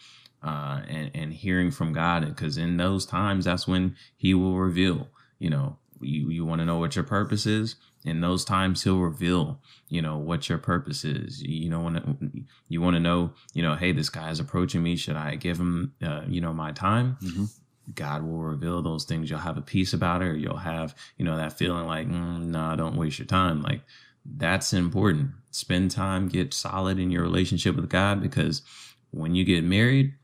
uh, and, and hearing from God. Because in those times, that's when He will reveal, you know, you, you want to know what your purpose is. In those times, He'll reveal, you know, what your purpose is. You know, when you want to know, you know, hey, this guy is approaching me. Should I give him, uh, you know, my time? Mm-hmm. God will reveal those things. You'll have a peace about it, or you'll have, you know, that feeling like, mm, no, nah, don't waste your time. Like that's important. Spend time, get solid in your relationship with God because when you get married,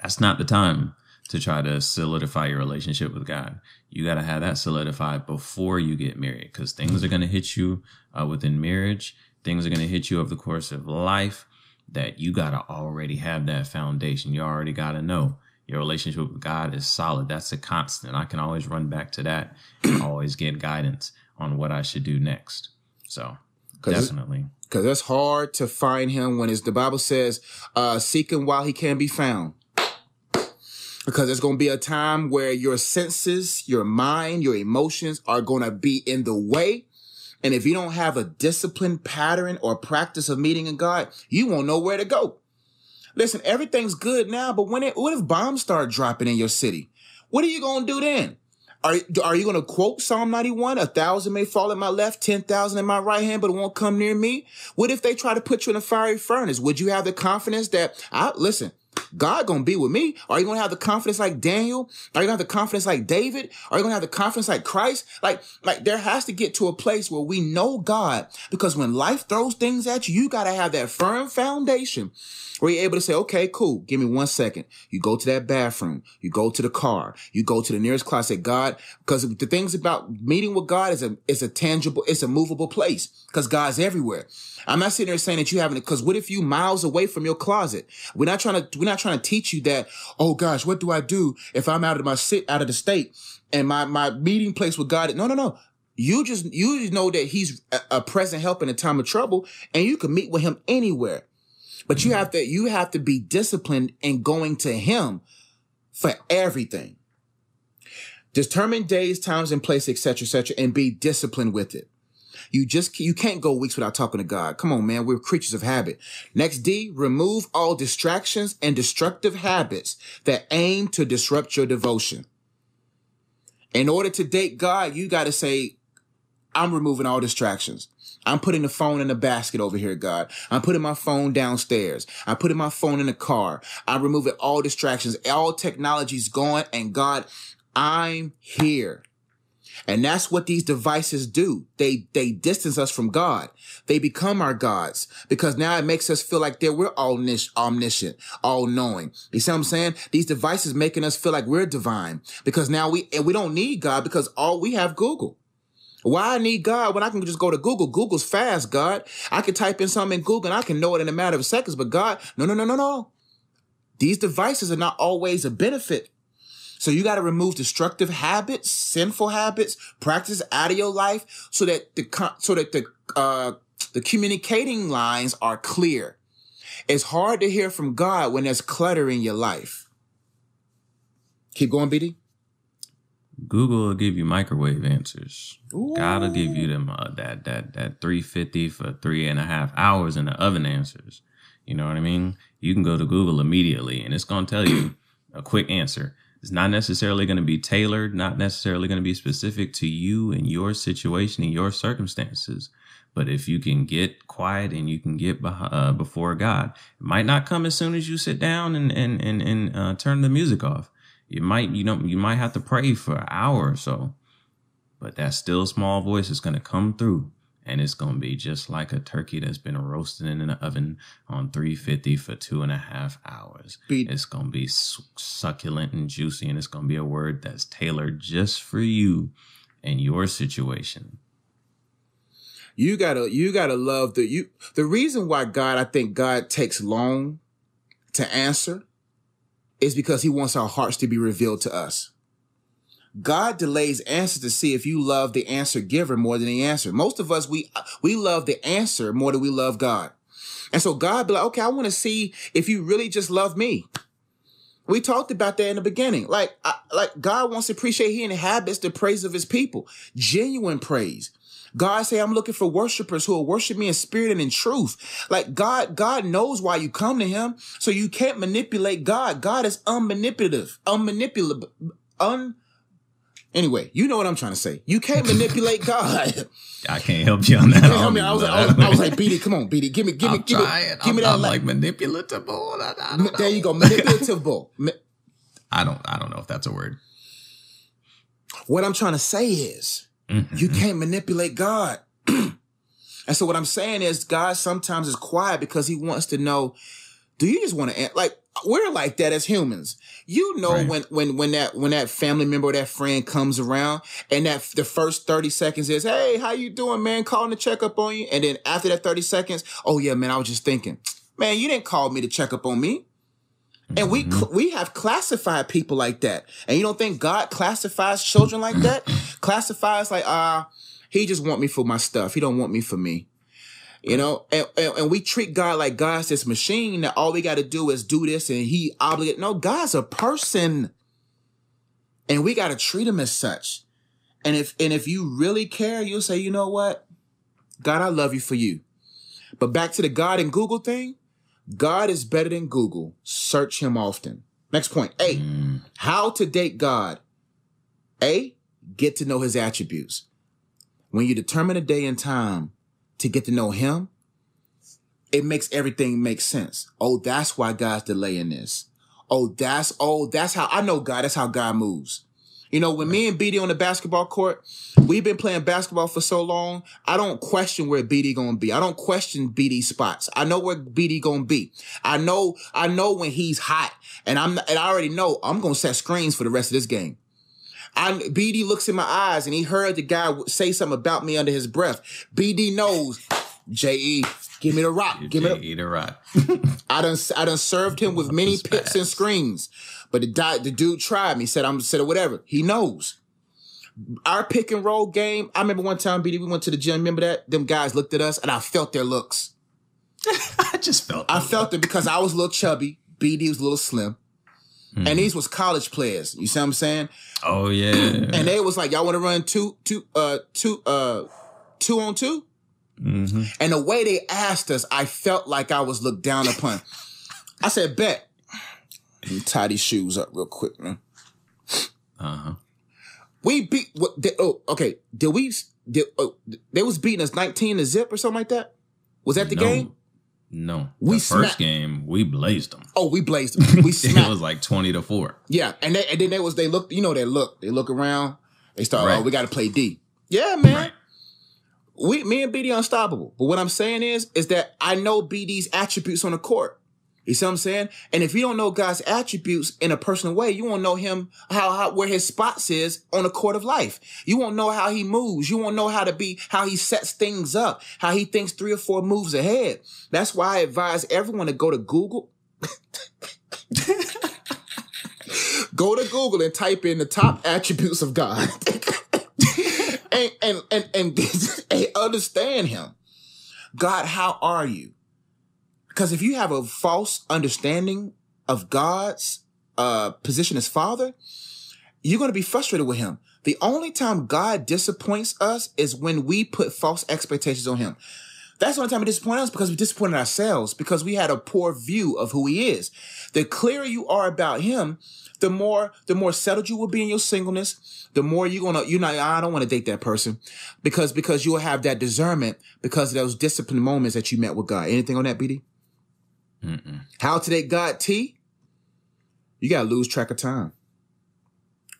that's not the time to try to solidify your relationship with God. You got to have that solidified before you get married because things are going to hit you uh, within marriage. Things are going to hit you over the course of life that you got to already have that foundation. You already got to know your relationship with God is solid. That's a constant. I can always run back to that and (clears throat) always get guidance on what I should do next. So definitely. Because it's hard to find him when it's the Bible says, uh, seek him while he can be found. Because there's going to be a time where your senses, your mind, your emotions are going to be in the way. And if you don't have a disciplined pattern or practice of meeting in God, you won't know where to go. Listen, everything's good now, but when it, what if bombs start dropping in your city? What are you going to do then? Are, are you going to quote Psalm 91? A thousand may fall at my left, 10,000 in my right hand, but it won't come near me. What if they try to put you in a fiery furnace? Would you have the confidence that I, listen, God gonna be with me. Are you gonna have the confidence like Daniel? Are you gonna have the confidence like David? Are you gonna have the confidence like Christ? Like, like there has to get to a place where we know God because when life throws things at you, you gotta have that firm foundation where you're able to say, okay, cool. Give me one second. You go to that bathroom. You go to the car. You go to the nearest closet, God, because the things about meeting with God is a, is a tangible, it's a movable place because God's everywhere. I'm not sitting there saying that you haven't, because what if you miles away from your closet? We're not trying to, we're not trying to teach you that, oh gosh, what do I do if I'm out of my sit, out of the state and my, my meeting place with God? No, no, no. You just, you know that he's a, a present help in a time of trouble and you can meet with him anywhere. But you have mm-hmm. to, you have to be disciplined in going to him for everything. Determine days, times, and place, etc., etc., and be disciplined with it. You just, you can't go weeks without talking to God. Come on, man. We're creatures of habit. Next D, remove all distractions and destructive habits that aim to disrupt your devotion. In order to date God, you got to say, I'm removing all distractions. I'm putting the phone in the basket over here, God. I'm putting my phone downstairs. I'm putting my phone in the car. I'm removing all distractions. All technology's gone and God, I'm here. And that's what these devices do. They, they distance us from God. They become our gods because now it makes us feel like that we're all omniscient, all knowing. You see what I'm saying? These devices making us feel like we're divine because now we, and we don't need God because all we have Google. Why I need God when I can just go to Google? Google's fast, God. I can type in something in Google and I can know it in a matter of seconds. But God, no, no, no, no, no. These devices are not always a benefit so you got to remove destructive habits, sinful habits, practice out of your life so that the, so that the, uh, the communicating lines are clear. It's hard to hear from God when there's clutter in your life. Keep going, BD. Google will give you microwave answers. Ooh. God will give you them uh, that that that three fifty for three and a half hours in the oven answers. You know what I mean? You can go to Google immediately, and it's gonna tell you a quick answer. It's not necessarily going to be tailored, not necessarily going to be specific to you and your situation and your circumstances. But if you can get quiet and you can get uh, before God, it might not come as soon as you sit down and and and, and uh, turn the music off. You might you know you might have to pray for an hour or so, but that still small voice is going to come through and it's gonna be just like a turkey that's been roasted in an oven on 350 for two and a half hours. Beat. It's gonna be succulent and juicy, and it's gonna be a word that's tailored just for you and your situation. You gotta, you gotta love the you. The reason why God, I think God takes long to answer, is because He wants our hearts to be revealed to us. God delays answers to see if you love the answer giver more than the answer. Most of us, we, we love the answer more than we love God. And so God be like, okay, I want to see if you really just love me. We talked about that in the beginning. Like, I, like God wants to appreciate he inhabits the praise of his people. Genuine praise. God say, I'm looking for worshipers who will worship me in spirit and in truth. Like God, God knows why you come to him. So you can't manipulate God. God is unmanipulative, unmanipulable, un, Anyway, you know what I'm trying to say. You can't manipulate (laughs) God. I can't help you on that. You help me. I was, like, I was, I was like, BD, come on, BD, give me, give me, I'm give trying. me, give I'm, me that. I'm like manipulative. there you go, (laughs) manipulative. I don't, I don't know if that's a word. What I'm trying to say is, mm-hmm. you can't manipulate God. (clears throat) and so what I'm saying is, God sometimes is quiet because He wants to know, do you just want to like? We're like that as humans. You know right. when when when that when that family member or that friend comes around and that the first 30 seconds is, "Hey, how you doing, man? Calling to check up on you." And then after that 30 seconds, "Oh yeah, man, I was just thinking. Man, you didn't call me to check up on me." And we mm-hmm. we have classified people like that. And you don't think God classifies children like that? (clears throat) classifies like, ah, uh, he just want me for my stuff. He don't want me for me. You know, and, and, and, we treat God like God's this machine that all we got to do is do this and he obligate. No, God's a person. And we got to treat him as such. And if, and if you really care, you'll say, you know what? God, I love you for you. But back to the God and Google thing. God is better than Google. Search him often. Next point. A, mm. how to date God. A, get to know his attributes. When you determine a day and time, to get to know him, it makes everything make sense. Oh, that's why God's delaying this. Oh, that's oh, that's how I know God. That's how God moves. You know, when me and BD on the basketball court, we've been playing basketball for so long. I don't question where BD gonna be. I don't question BD spots. I know where BD gonna be. I know, I know when he's hot, and I'm, and I already know I'm gonna set screens for the rest of this game. I BD looks in my eyes and he heard the guy say something about me under his breath. BD knows, Je, give me the rock, give me the, the rock. (laughs) I done, I done served him with many picks and screens. But the, the dude tried me, said I'm said whatever. He knows. Our pick and roll game. I remember one time, BD, we went to the gym. Remember that? Them guys looked at us, and I felt their looks. (laughs) I just felt. I felt it because I was a little chubby. BD was a little slim. Mm-hmm. And these was college players. You see what I'm saying? Oh yeah. (clears throat) and they was like, y'all want to run two, two, uh, two, uh, two on 2 mm-hmm. And the way they asked us, I felt like I was looked down upon. I said, bet. Let me tie these shoes up real quick, man. Uh huh. We beat what? Did, oh, okay. Did we? Did oh, they was beating us nineteen to zip or something like that? Was that the no, game? No. We the first game we blazed them. Oh, we blazed them. We (laughs) it was like twenty to four. Yeah, and they, and then they was they look. You know they look. They look around. They start. Oh, right. Oh, we got to play D. Yeah, man. Right. We, me and BD unstoppable. But what I'm saying is, is that I know BD's attributes on the court. You see what I'm saying? And if you don't know God's attributes in a personal way, you won't know him how, how where his spots is on the court of life. You won't know how he moves. You won't know how to be how he sets things up, how he thinks three or four moves ahead. That's why I advise everyone to go to Google. (laughs) go to Google and type in the top attributes of God. (laughs) and, and and and (laughs) and understand him. God, how are you? Because if you have a false understanding of God's uh, position as Father, you're going to be frustrated with Him. The only time God disappoints us is when we put false expectations on Him. That's the only time He disappoints us because we disappointed ourselves because we had a poor view of who He is. The clearer you are about Him, the more the more settled you will be in your singleness the more you're gonna you're not i don't want to date that person because because you'll have that discernment because of those disciplined moments that you met with god anything on that bd Mm-mm. How today God T? You gotta lose track of time.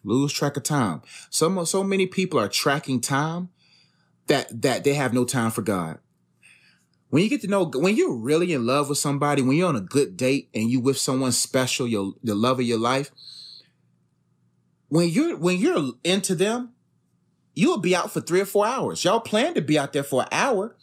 Lose track of time. So so many people are tracking time that that they have no time for God. When you get to know, when you're really in love with somebody, when you're on a good date and you with someone special, your the love of your life, when you're when you're into them, you'll be out for three or four hours. Y'all plan to be out there for an hour,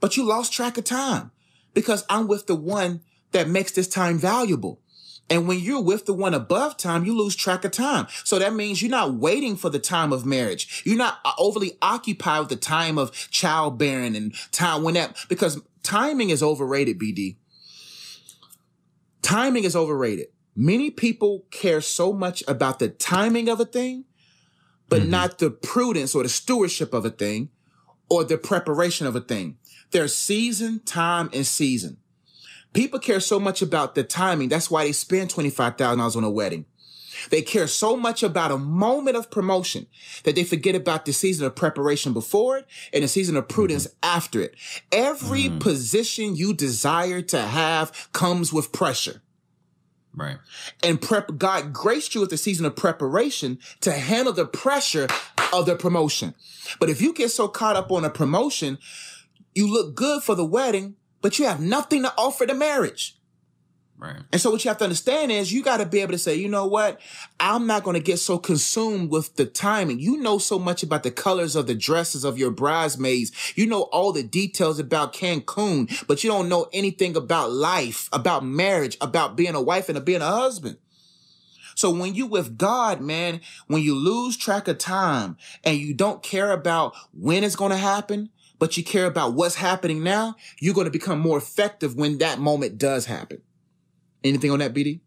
but you lost track of time because I'm with the one that makes this time valuable. And when you're with the one above time, you lose track of time. So that means you're not waiting for the time of marriage. You're not overly occupied with the time of childbearing and time when that, because timing is overrated, BD. Timing is overrated. Many people care so much about the timing of a thing, but mm-hmm. not the prudence or the stewardship of a thing or the preparation of a thing. There's season, time, and season. People care so much about the timing. That's why they spend $25,000 on a wedding. They care so much about a moment of promotion that they forget about the season of preparation before it and the season of prudence mm-hmm. after it. Every mm-hmm. position you desire to have comes with pressure. Right. And prep, God graced you with the season of preparation to handle the pressure of the promotion. But if you get so caught up on a promotion, you look good for the wedding, but you have nothing to offer the marriage. Right. And so what you have to understand is you got to be able to say, you know what? I'm not going to get so consumed with the timing. You know so much about the colors of the dresses of your bridesmaids. You know all the details about Cancun, but you don't know anything about life, about marriage, about being a wife and being a husband. So when you with God, man, when you lose track of time and you don't care about when it's going to happen, but you care about what's happening now, you're going to become more effective when that moment does happen. Anything on that, BD?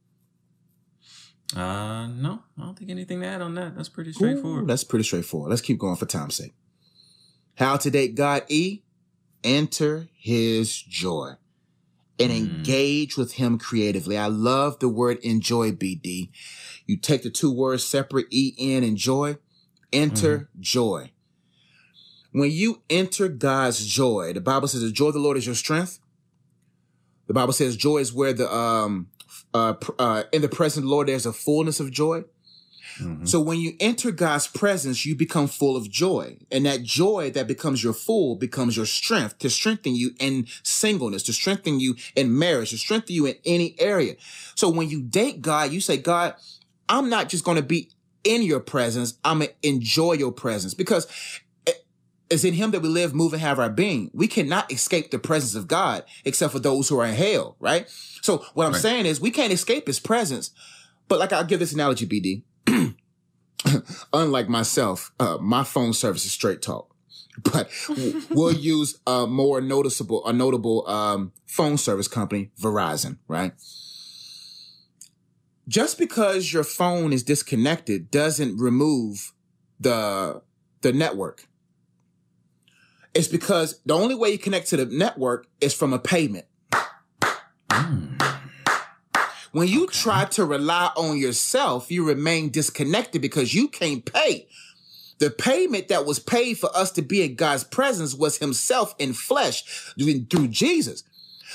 Uh, no, I don't think anything to add on that. That's pretty straightforward. Ooh, that's pretty straightforward. Let's keep going for time's sake. How to date God E? Enter his joy and mm. engage with him creatively. I love the word enjoy, BD. You take the two words separate, E, N, and joy. Enter mm-hmm. joy. When you enter God's joy, the Bible says the joy of the Lord is your strength. The Bible says joy is where the um uh, uh, in the present Lord, there's a fullness of joy. Mm-hmm. So when you enter God's presence, you become full of joy. And that joy that becomes your full becomes your strength to strengthen you in singleness, to strengthen you in marriage, to strengthen you in any area. So when you date God, you say, God, I'm not just going to be in your presence. I'm going to enjoy your presence because it's in him that we live, move, and have our being. We cannot escape the presence of God except for those who are in hell, right? So what I'm right. saying is we can't escape his presence. But like I'll give this analogy, BD. (clears throat) unlike myself, uh, my phone service is straight talk, (laughs) but we'll (laughs) use a more noticeable, a notable um, phone service company, Verizon, right? Just because your phone is disconnected doesn't remove the the network. It's because the only way you connect to the network is from a payment. Mm. When you okay. try to rely on yourself, you remain disconnected because you can't pay. The payment that was paid for us to be in God's presence was himself in flesh through Jesus.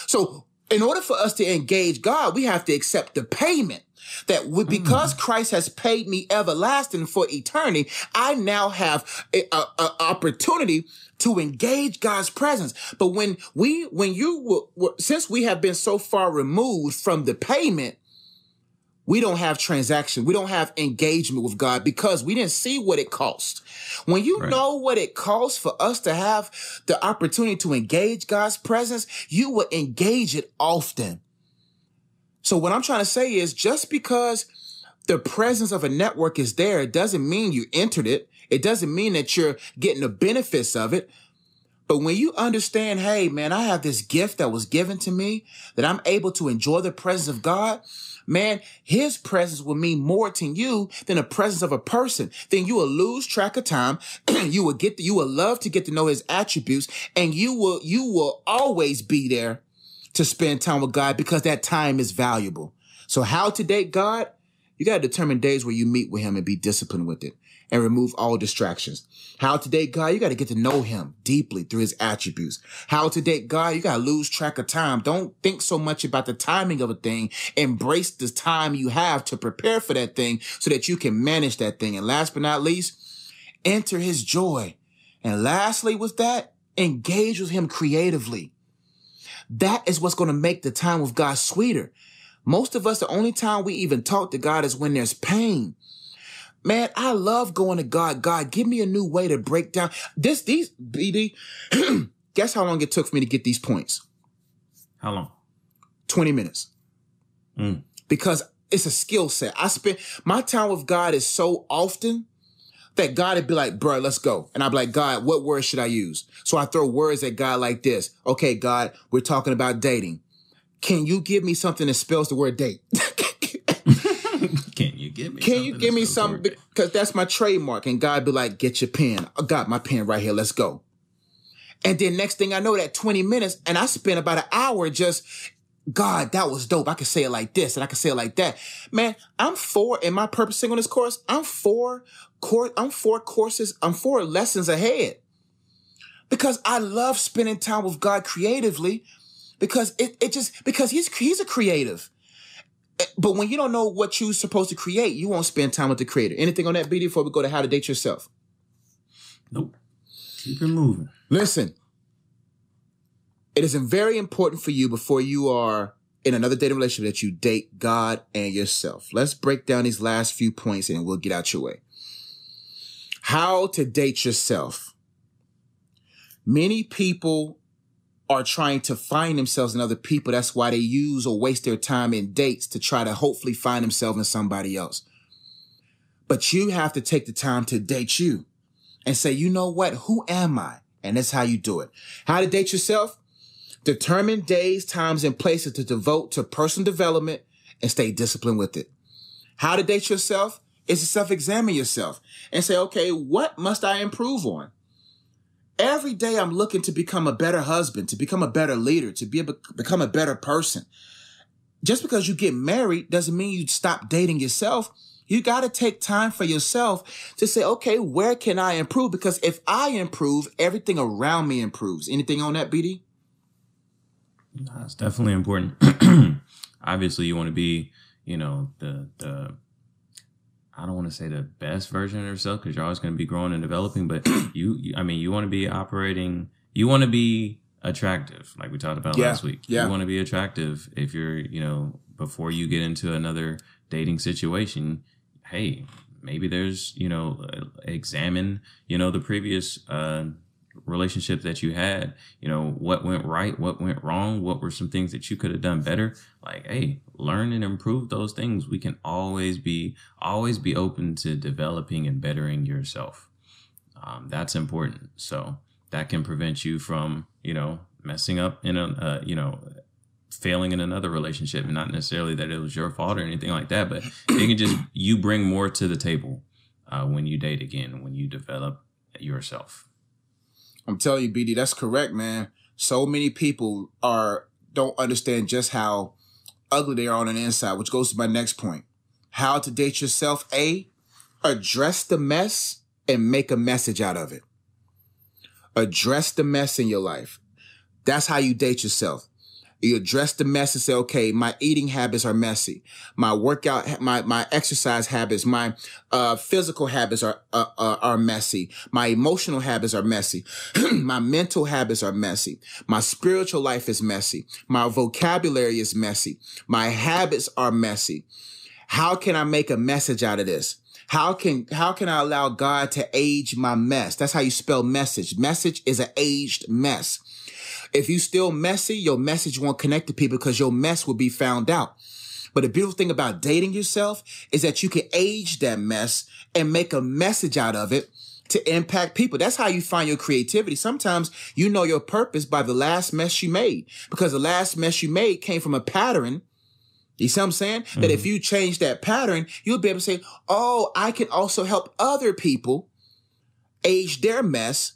So in order for us to engage God, we have to accept the payment that we, because mm. Christ has paid me everlasting for eternity, I now have an opportunity to engage God's presence. But when we, when you, since we have been so far removed from the payment, we don't have transaction. We don't have engagement with God because we didn't see what it cost. When you right. know what it costs for us to have the opportunity to engage God's presence, you will engage it often. So what I'm trying to say is just because the presence of a network is there, it doesn't mean you entered it. It doesn't mean that you're getting the benefits of it. But when you understand, hey, man, I have this gift that was given to me that I'm able to enjoy the presence of God, man, his presence will mean more to you than the presence of a person. Then you will lose track of time. (clears throat) you will get, you will love to get to know his attributes and you will, you will always be there to spend time with God because that time is valuable. So how to date God? You got to determine days where you meet with him and be disciplined with it and remove all distractions. How to date God, you got to get to know him deeply through his attributes. How to date God, you got to lose track of time. Don't think so much about the timing of a thing. Embrace the time you have to prepare for that thing so that you can manage that thing. And last but not least, enter his joy. And lastly, with that, engage with him creatively. That is what's going to make the time with God sweeter. Most of us, the only time we even talk to God is when there's pain. Man, I love going to God. God, give me a new way to break down this, these, BD. (clears throat) guess how long it took for me to get these points? How long? 20 minutes. Mm. Because it's a skill set. I spend my time with God is so often that God would be like, bro, let's go. And I'd be like, God, what words should I use? So I throw words at God like this. Okay, God, we're talking about dating. Can you give me something that spells the word date? (laughs) Can you give me? Can you give me something? Because that's my trademark. And God be like, get your pen. I got my pen right here. Let's go. And then next thing I know, that 20 minutes, and I spent about an hour just, God, that was dope. I could say it like this and I could say it like that. Man, I'm four in my purpose singleness course. I'm four course, I'm four courses, I'm four lessons ahead. Because I love spending time with God creatively because it, it just, because he's, he's a creative. Eh, but when you don't know what you're supposed to create, you won't spend time with the creator. Anything on that BD before we go to how to date yourself? Nope. Keep it moving. Listen, it is very important for you before you are in another dating relationship that you date God and yourself. Let's break down these last few points and we'll get out your way. How to date yourself. Many people are trying to find themselves in other people. That's why they use or waste their time in dates to try to hopefully find themselves in somebody else. But you have to take the time to date you and say, you know what? Who am I? And that's how you do it. How to date yourself? Determine days, times, and places to devote to personal development and stay disciplined with it. How to date yourself is to self-examine yourself and say, okay, what must I improve on? Every day I'm looking to become a better husband, to become a better leader, to be able become a better person. Just because you get married doesn't mean you stop dating yourself. You got to take time for yourself to say, okay, where can I improve? Because if I improve, everything around me improves. Anything on that, BD? That's definitely important. (clears throat) obviously you want to be, you know, the the I don't want to say the best version of yourself because you're always going to be growing and developing, but (clears throat) you, you I mean, you want to be operating, you want to be attractive, like we talked about Yeah, last week. yeah. You want to be attractive if you're, you know, before you get into another dating situation. Hey, maybe there's, you know, uh, examine, you know, the previous uh, relationship that you had. You know, what went right, what went wrong, what were some things that you could have done better. Like, hey, learn and improve those things. We can always be, always be open to developing and bettering yourself. Um, that's important. So that can prevent you from, you know, messing up in a, uh, you know, failing in another relationship. Not necessarily that it was your fault or anything like that, but it can just you bring more to the table uh, when you date again, when you develop yourself. I'm telling you, BD, that's correct, man. So many people are don't understand just how ugly they are on the inside, which goes to my next point. How to date yourself. A, address the mess and make a message out of it. Address the mess in your life. That's how you date yourself. You address the mess and say, okay, my eating habits are messy. My workout, my, my exercise habits, my, uh, physical habits are, uh, uh, are messy. My emotional habits are messy. (clears throat) my mental habits are messy. My spiritual life is messy. My vocabulary is messy. My habits are messy. How can I make a message out of this? How can, how can I allow God to age my mess? That's how you spell message. Message is an aged mess. If you still messy, your message won't connect to people because your mess will be found out. But the beautiful thing about dating yourself is that you can age that mess and make a message out of it to impact people. That's how you find your creativity. Sometimes you know your purpose by the last mess you made because the last mess you made came from a pattern. You see what I'm saying? That if mm-hmm. you change that pattern, you'll be able to say, Oh, I can also help other people age their mess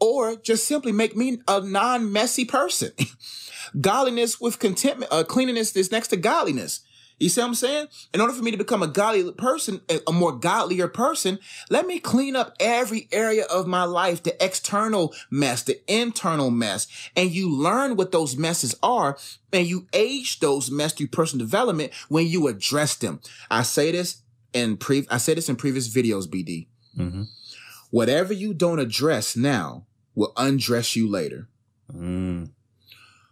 or just simply make me a non-messy person. (laughs) godliness with contentment, uh, cleanliness is next to godliness. You see what I'm saying? In order for me to become a godly person, a more godlier person, let me clean up every area of my life, the external mess, the internal mess. And you learn what those messes are and you age those mess through personal development when you address them. I say this in pre, I said this in previous videos, BD. Mm-hmm. Whatever you don't address now will undress you later. Mm.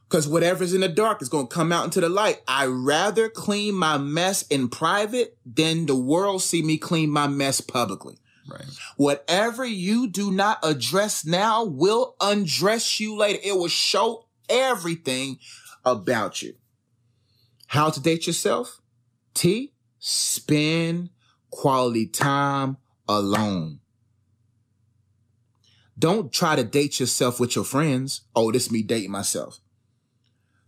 Because whatever's in the dark is going to come out into the light. I rather clean my mess in private than the world see me clean my mess publicly. Right. Whatever you do not address now will undress you later. It will show everything about you. How to date yourself? T, spend quality time alone. Don't try to date yourself with your friends. Oh, this is me dating myself.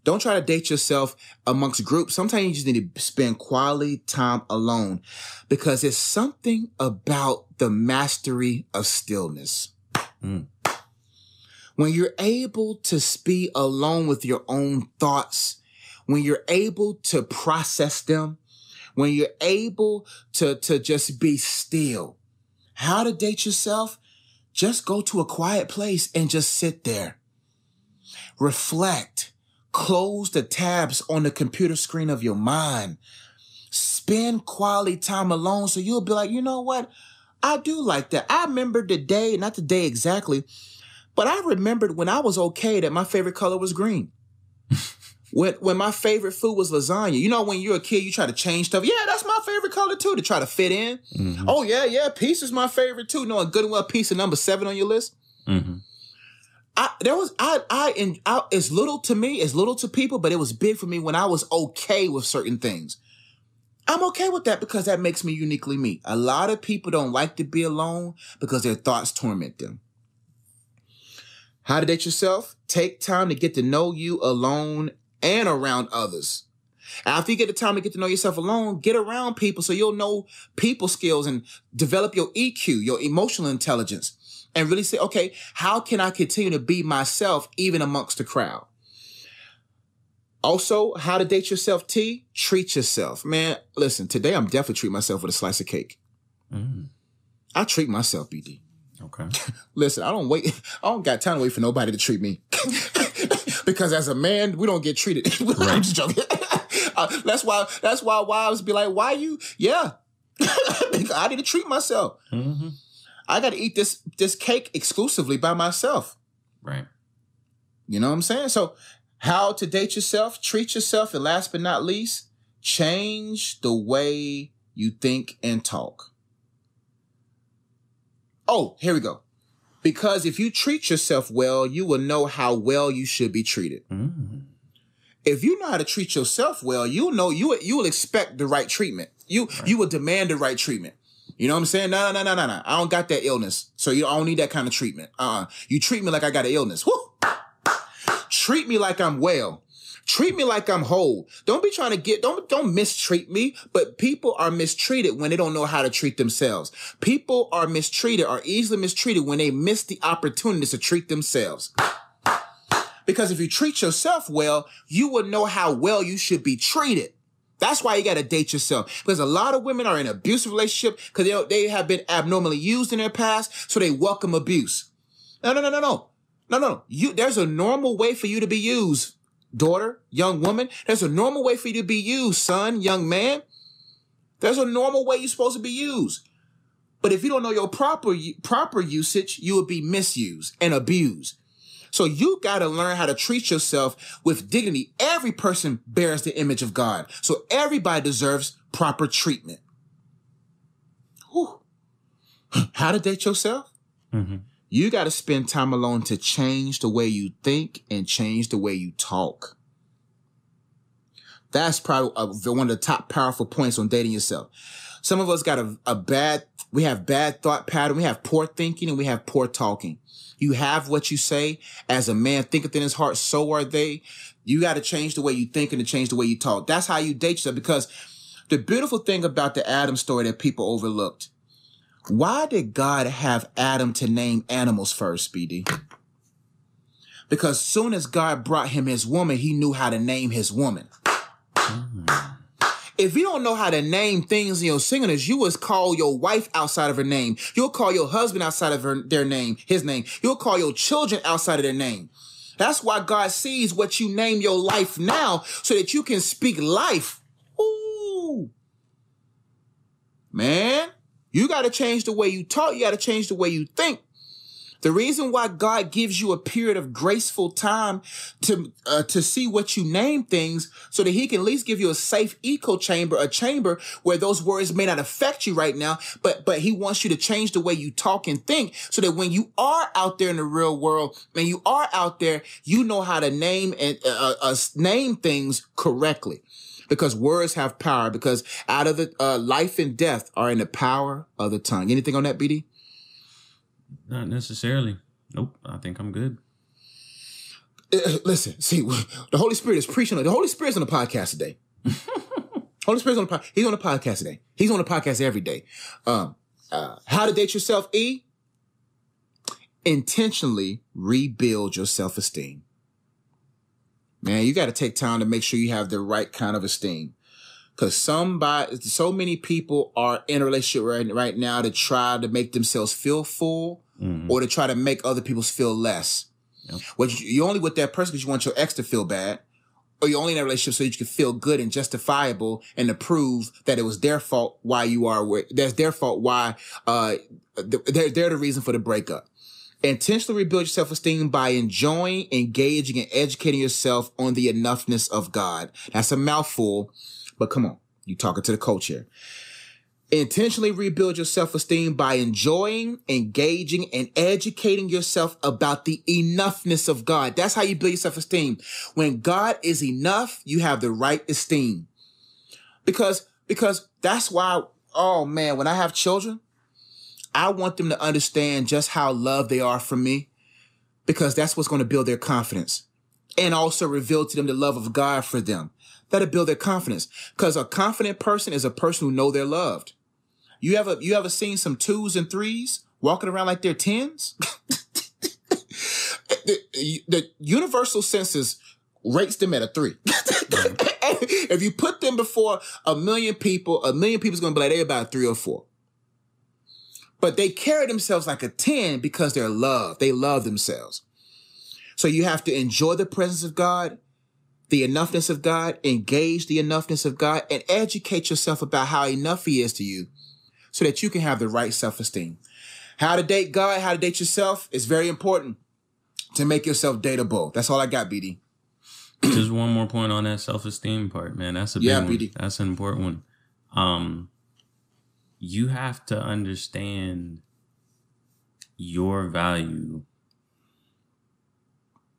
Don't try to date yourself amongst groups. Sometimes you just need to spend quality time alone because it's something about the mastery of stillness. Mm. When you're able to be alone with your own thoughts, when you're able to process them, when you're able to, to just be still. How to date yourself? Just go to a quiet place and just sit there. Reflect. Close the tabs on the computer screen of your mind. Spend quality time alone so you'll be like, you know what? I do like that. I remember the day, not the day exactly, but I remembered when I was okay that my favorite color was green. (laughs) when when my favorite food was lasagna. You know, when you're a kid, you try to change stuff. Yeah, that's my favorite color too, to try to fit in. Mhm. Oh yeah, yeah, pizza's my favorite too. Knowing good and well pizza number seven on your list. Mhm. I there was I I and I, it's little to me, it's little to people, but it was big for me when I was okay with certain things. I'm okay with that because that makes me uniquely me. A lot of people don't like to be alone because their thoughts torment them. How to date yourself? Take time to get to know you alone and around others. After you get the time to get to know yourself alone, get around people so you'll know people skills and develop your EQ, your emotional intelligence, and really say, okay, how can I continue to be myself even amongst the crowd? Also, how to date yourself, T? Treat yourself. Man, listen, today I'm definitely treating myself with a slice of cake. Mm. I treat myself, BD. Okay. (laughs) Listen, I don't wait. I don't got time to wait for nobody to treat me. (laughs) because as a man, we don't get treated. (laughs) I'm Right. just joking. Why (laughs) that's why that's why wives be like, why you? Yeah. (laughs) I need to treat myself. Mm-hmm. I gotta eat this this cake exclusively by myself. Right. You know what I'm saying? So how to date yourself, treat yourself, and last but not least, change the way you think and talk. Oh, here we go. Because if you treat yourself well, you will know how well you should be treated. Mm-hmm. If you know how to treat yourself well, you'll know you you will expect the right treatment. You right. you will demand the right treatment. You know what I'm saying? No, no, no, no, no. I don't got that illness, so you don't need that kind of treatment. Uh, you treat me like I got an illness. Woo! Treat me like I'm well. Treat me like I'm whole. Don't be trying to get, don't, don't mistreat me, but people are mistreated when they don't know how to treat themselves. People are mistreated, are easily mistreated when they miss the opportunity to treat themselves. Because if you treat yourself well, you will know how well you should be treated. That's why you got to date yourself. Because a lot of women are in abusive relationship because they, they have been abnormally used in their past, so they welcome abuse. No, no, no, no, no. No, no, You, there's a normal way for you to be used, daughter, young woman. There's a normal way for you to be used, son, young man. There's a normal way you're supposed to be used. But if you don't know your proper, proper usage, you will be misused and abused. So you got to learn how to treat yourself with dignity. Every person bears the image of God. So everybody deserves proper treatment. Whew. How to date yourself? Mm-hmm. You got to spend time alone to change the way you think and change the way you talk. That's probably one of the top powerful points on dating yourself. Some of us got a, a bad, we have bad thought pattern. We have poor thinking and we have poor talking. You have what you say. As a man thinketh in his heart, so are they. You got to change the way you think and to change the way you talk. That's how you date yourself. Because the beautiful thing about the Adam story that people overlooked, why did God have Adam to name animals first, BD? Because soon as God brought him his woman, he knew how to name his woman. Mm. If you don't know how to name things in your singleness, you would call your wife outside of her name. You'll call your husband outside of her, their name, his name. You'll call your children outside of their name. That's why God sees what you name your life now so that you can speak life. Ooh. Man, you got to change the way you talk. You got to change the way you think. The reason why God gives you a period of graceful time to uh, to see what you name things, so that He can at least give you a safe echo chamber, a chamber where those words may not affect you right now, but but He wants you to change the way you talk and think, so that when you are out there in the real world and you are out there, you know how to name and uh, uh, name things correctly because words have power because out of the uh, life and death are in the power of the tongue. Anything on that, BD? Not necessarily. Nope. I think I'm good. Uh, listen, see, (laughs) the Holy Spirit is preaching. The Holy Spirit's on the podcast today. (laughs) Holy Spirit's on the podcast. He's on the podcast today. He's on the podcast every day. Um, uh, how to date yourself? E. Intentionally rebuild your self esteem. Man, you got to take time to make sure you have the right kind of esteem. Cause somebody, so many people are in a relationship right, right now to try to make themselves feel full mm-hmm. or to try to make other people feel less. Yep. What you, you're only with that person because you want your ex to feel bad, or you're only in a relationship so you can feel good and justifiable and to prove that it was their fault why you are where that's their fault why uh they're they're the reason for the breakup. Intentionally rebuild your self-esteem by enjoying, engaging, and educating yourself on the enoughness of God. That's a mouthful, but come on, you talking to the coach here. Intentionally rebuild your self-esteem by enjoying, engaging, and educating yourself about the enoughness of God. That's how you build your self-esteem. When God is enough, you have the right esteem. Because, because that's why, oh man, when I have children, I want them to understand just how loved they are from me because that's what's going to build their confidence and also reveal to them the love of God for them. That'll build their confidence because a confident person is a person who know they're loved. You ever, you ever seen some twos and threes walking around like they're tens? (laughs) the, the universal census rates them at a three. (laughs) if you put them before a million people, a million people's going to be like, they're about three or four but they carry themselves like a 10 because they're loved. They love themselves. So you have to enjoy the presence of God the enoughness of God, engage the enoughness of God, and educate yourself about how enough He is to you so that you can have the right self esteem. How to date God, how to date yourself is very important to make yourself dateable. That's all I got, BD. Just one more point on that self esteem part, man. That's a big Yeah, one. BD. That's an important one. Um, you have to understand your value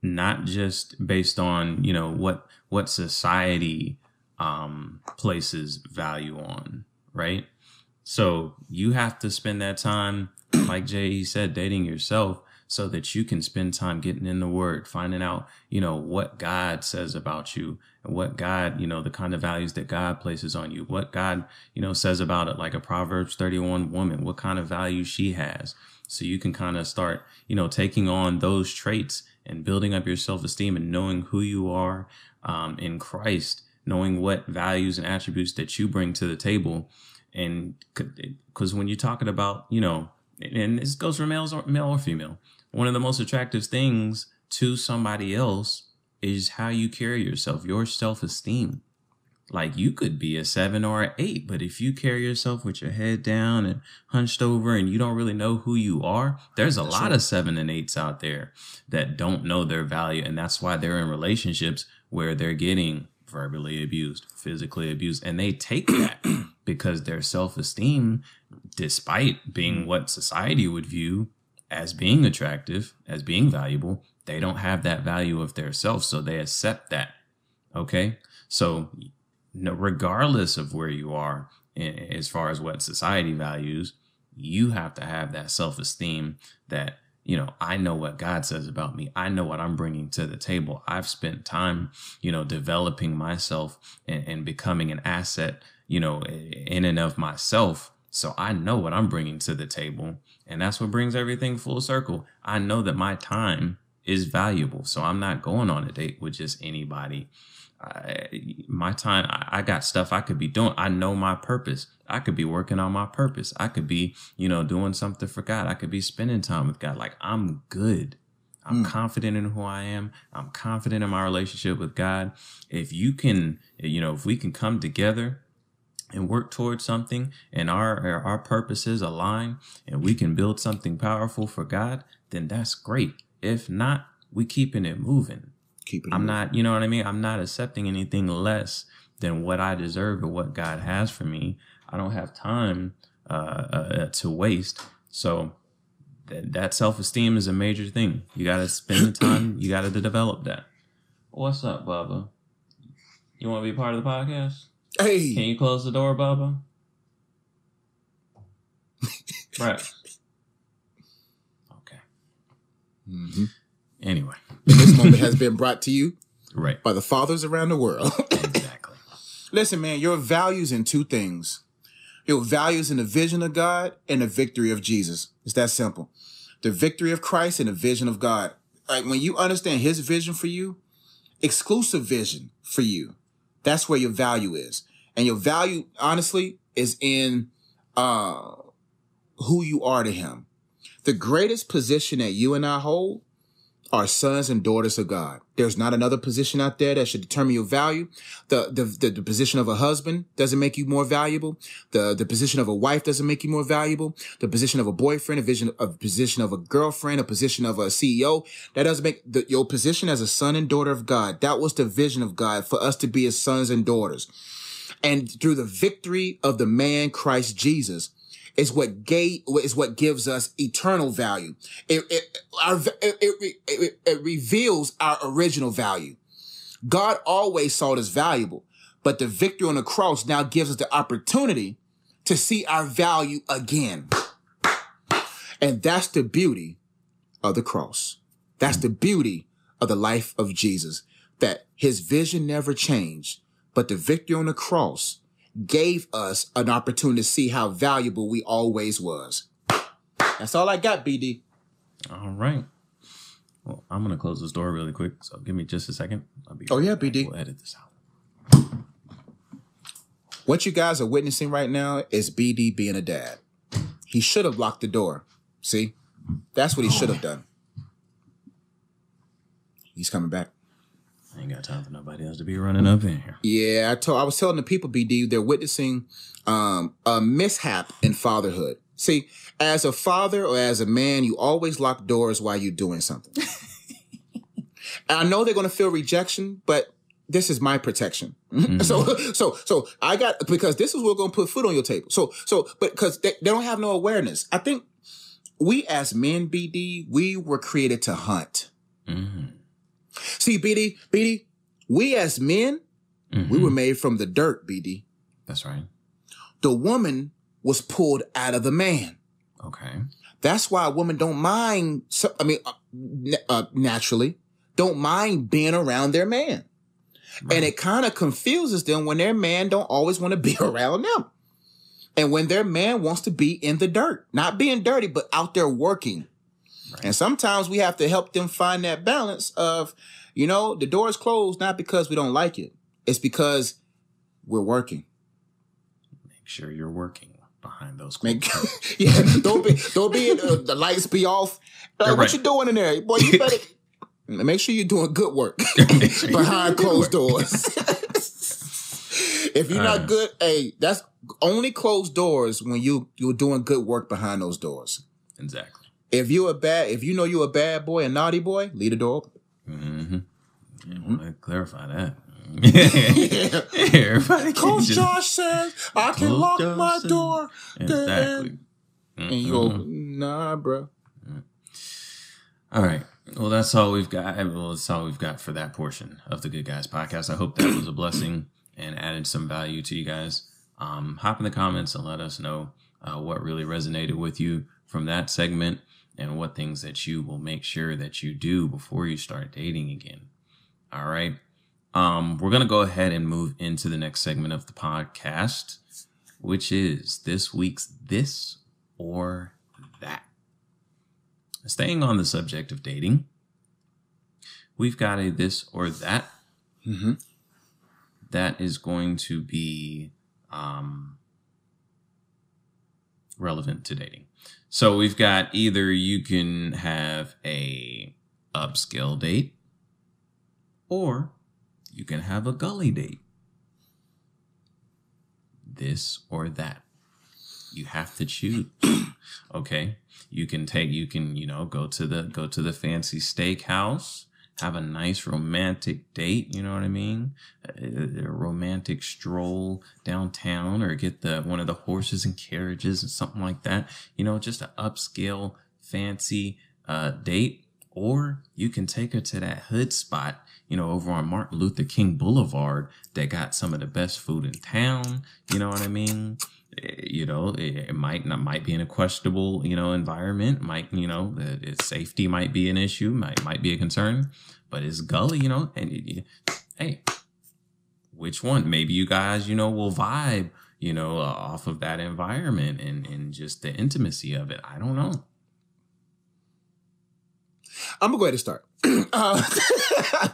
not just based on you know what what society um places value on right? So you have to spend that time like jay said dating yourself so that you can spend time getting in the word finding out you know what god says about you what god you know the kind of values that god places on you. What god you know says about it like a proverbs 31 woman what kind of value she has. So you can kind of start you know taking on those traits and building up your self-esteem and knowing who you are um, in christ knowing what values and attributes that you bring to the table. And because when you're talking about you know and this goes for males or male or female one of the most attractive things to somebody else is how you carry yourself your self-esteem like you could be a seven or an eight, but if you carry yourself with your head down and hunched over and you don't really know who you are, there's a That's lot right. of seven and eights out there that don't know their value. And that's why they're in relationships where they're getting verbally abused, physically abused, and they take that (clears throat) because their self esteem, despite being mm-hmm. what society would view as being attractive, as being valuable, they don't have that value of their self. So they accept that. Okay. So regardless of where you are as far as what society values, you have to have that self esteem that, you know, I know what God says about me. I know what I'm bringing to the table. I've spent time, you know, developing myself and, and becoming an asset, you know, in and of myself. So I know what I'm bringing to the table. And that's what brings everything full circle. I know that my time is valuable. So I'm not going on a date with just anybody. I, my time, I, I got stuff I could be doing. I know my purpose. I could be working on my purpose. I could be, you know, doing something for God. I could be spending time with God. Like I'm good. I'm Mm. confident in who I am. I'm confident in my relationship with God. If you can, you know, if we can come together and work towards something and our our our purposes align and we can build something powerful for God, then that's great. If not, we keeping it moving. Keep it. I'm moving. not, you know what I mean? I'm not accepting anything less than what I deserve or what God has for me. I don't have time uh, uh, to waste. So th- that self esteem is a major thing. You got to spend the time, (clears throat) you got to develop that. What's up, Bubba? You want to be part of the podcast? Hey. Can you close the door, Bubba? (laughs) right. Okay. Mhm. Anyway, this moment has been brought to you (laughs) right. by the fathers around the world. (laughs) Exactly. Listen, man, your values in two things. Your values in the vision of God and the victory of Jesus. It's that simple. The victory of Christ and the vision of God. Like when you understand his vision for you, exclusive vision for you, that's where your value is. And your value, honestly, is in uh who you are to him. The greatest position that you and I hold are sons and daughters of God. There's not another position out there that should determine your value. The, the, the, the position of a husband doesn't make you more valuable. The, the position of a wife doesn't make you more valuable. The position of a boyfriend, a vision, a position of a girlfriend, a position of a CEO, that doesn't make the, your position as a son and daughter of God. That was the vision of God for us to be his sons and daughters. And through the victory of the man Christ Jesus, is what gave is what gives us eternal value. It it, our, it, it, it, it reveals our original value. God always saw it as valuable, but the victory on the cross now gives us the opportunity to see our value again. And that's the beauty of the cross. That's the beauty of the life of Jesus, that his vision never changed, but the victory on the cross gave us an opportunity to see how valuable we always was. That's all I got, BD. All right. Well, I'm gonna close this door really quick, so give me just a second. I'll be Oh, yeah, BD. We'll edit this out. What you guys are witnessing right now is BD being a dad. He should have locked the door. See? That's what he should have done. He's coming back. I ain't got time for nobody else to be running up in here. Yeah, I told I was telling the people, BD, they're witnessing um, a mishap in fatherhood. See, as a father or as a man, you always lock doors while you're doing something. (laughs) I know they're going to feel rejection, but this is my protection. (laughs) Mm-hmm. So, (laughs) so, so I got because this is what's going to put food on your table. So, so, but because they, they don't have no awareness. I think we as men, BD, we were created to hunt. Mm-hmm. See, BD, BD, we as men, mm-hmm. we were made from the dirt, BD. That's right. The woman was pulled out of the man. Okay. That's why women don't mind. I mean, uh, uh, naturally, don't mind being around their man, right. and it kind of confuses them when their man don't always want to (laughs) be around them, and when their man wants to be in the dirt, not being dirty, but out there working. Right. And sometimes we have to help them find that balance of, you know, the door is closed not because we don't like it. It's because we're working. Make sure you're working behind those. Make, (laughs) yeah, don't be, (laughs) don't be, uh, the lights be off. Uh, what you doing in there? Boy, you better (laughs) make sure you're doing good work behind closed doors. if you're not good, hey, that's only closed doors when you, you're doing good work behind those doors. Exactly. If you a bad, if you know you a bad boy, a naughty boy, leave the door open. Mm-hmm. Yeah, mm-hmm. clarify that. (laughs) Everybody Coach just, Josh says I can Coach lock Josh my door. Exactly. Mm-hmm. And you go, nah, bro. All right. Well, that's all we've got. Well, that's all we've got for that portion of the Good Guys podcast. I hope that was a blessing and added some value to you guys. Um, hop in the comments and let us know uh, what really resonated with you from that segment and what things that you will make sure that you do before you start dating again. All right. Um, we're going to go ahead and move into the next segment of the podcast, which is this week's This or That. Staying on the subject of dating, we've got a This or That mm-hmm. that is going to be um, relevant to dating. So we've got either you can have a upscale date or you can have a gully date. This or that. You have to choose. (clears throat) okay? You can take you can, you know, go to the go to the fancy steakhouse have a nice romantic date, you know what I mean? A, a, romantic stroll downtown or get the one of the horses and carriages and something like that. You know, just an upscale fancy uh, date. Or you can take her to that hood spot, you know, over on Martin Luther King Boulevard that got some of the best food in town. You know what I mean? You know, it, might not might be in a questionable, you know, environment. Might you know, the, safety might be an issue. Might might be a concern, but it's gully, you know. And it, it, hey, which one? Maybe you guys, you know, will vibe, you know, uh, off of that environment and and just the intimacy of it. I don't know. I'm gonna go ahead and start. (clears throat) uh, (laughs)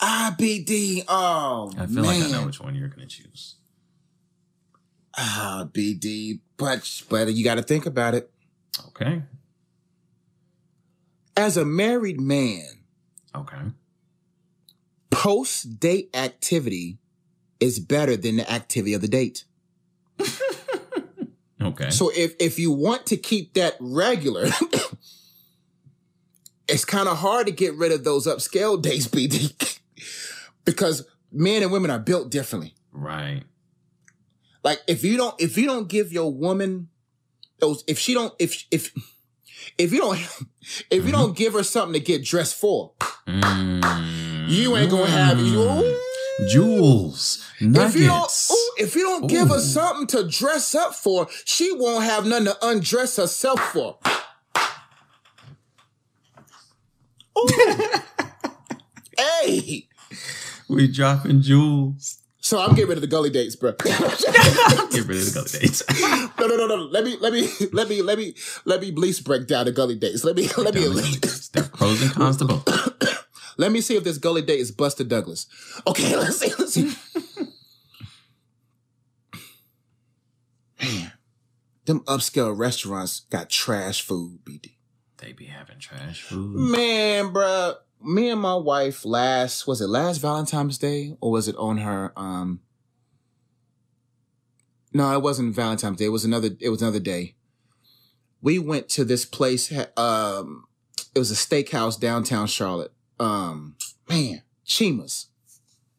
IBD. Oh, I feel man. like I know which one you're gonna choose ah, BD, but but you got to think about it. Okay. As a married man, okay, post date activity is better than the activity of the date. (laughs) okay. So if if you want to keep that regular, (coughs) it's kind of hard to get rid of those upscale dates, BD, (laughs) because men and women are built differently. Right. Like if you don't if you don't give your woman those if she don't if if if you don't (laughs) if you don't mm-hmm. give her something to get dressed for, mm. you ain't gonna have you. Jewels, nuggets. If you don't, ooh, if you don't ooh. give her something to dress up for, she won't have nothing to undress herself for. (laughs) hey, we dropping jewels. So I'm getting rid of the gully dates, bro. (laughs) Get rid of the gully dates. (laughs) no, no, no, no. Let me, let me, let me, let me, let me bleach break down the gully dates. Let me, (laughs) let me. There pros and cons to both. (coughs) let me see if this gully date is Buster Douglas. Okay, let's see. Let's see. Man, them upscale restaurants got trash food, BD. They be having trash food. Man, bro. Me and my wife last was it last Valentine's Day or was it on her um No, it wasn't Valentine's Day. It was another it was another day. We went to this place um it was a steakhouse downtown Charlotte. Um man, Chima's.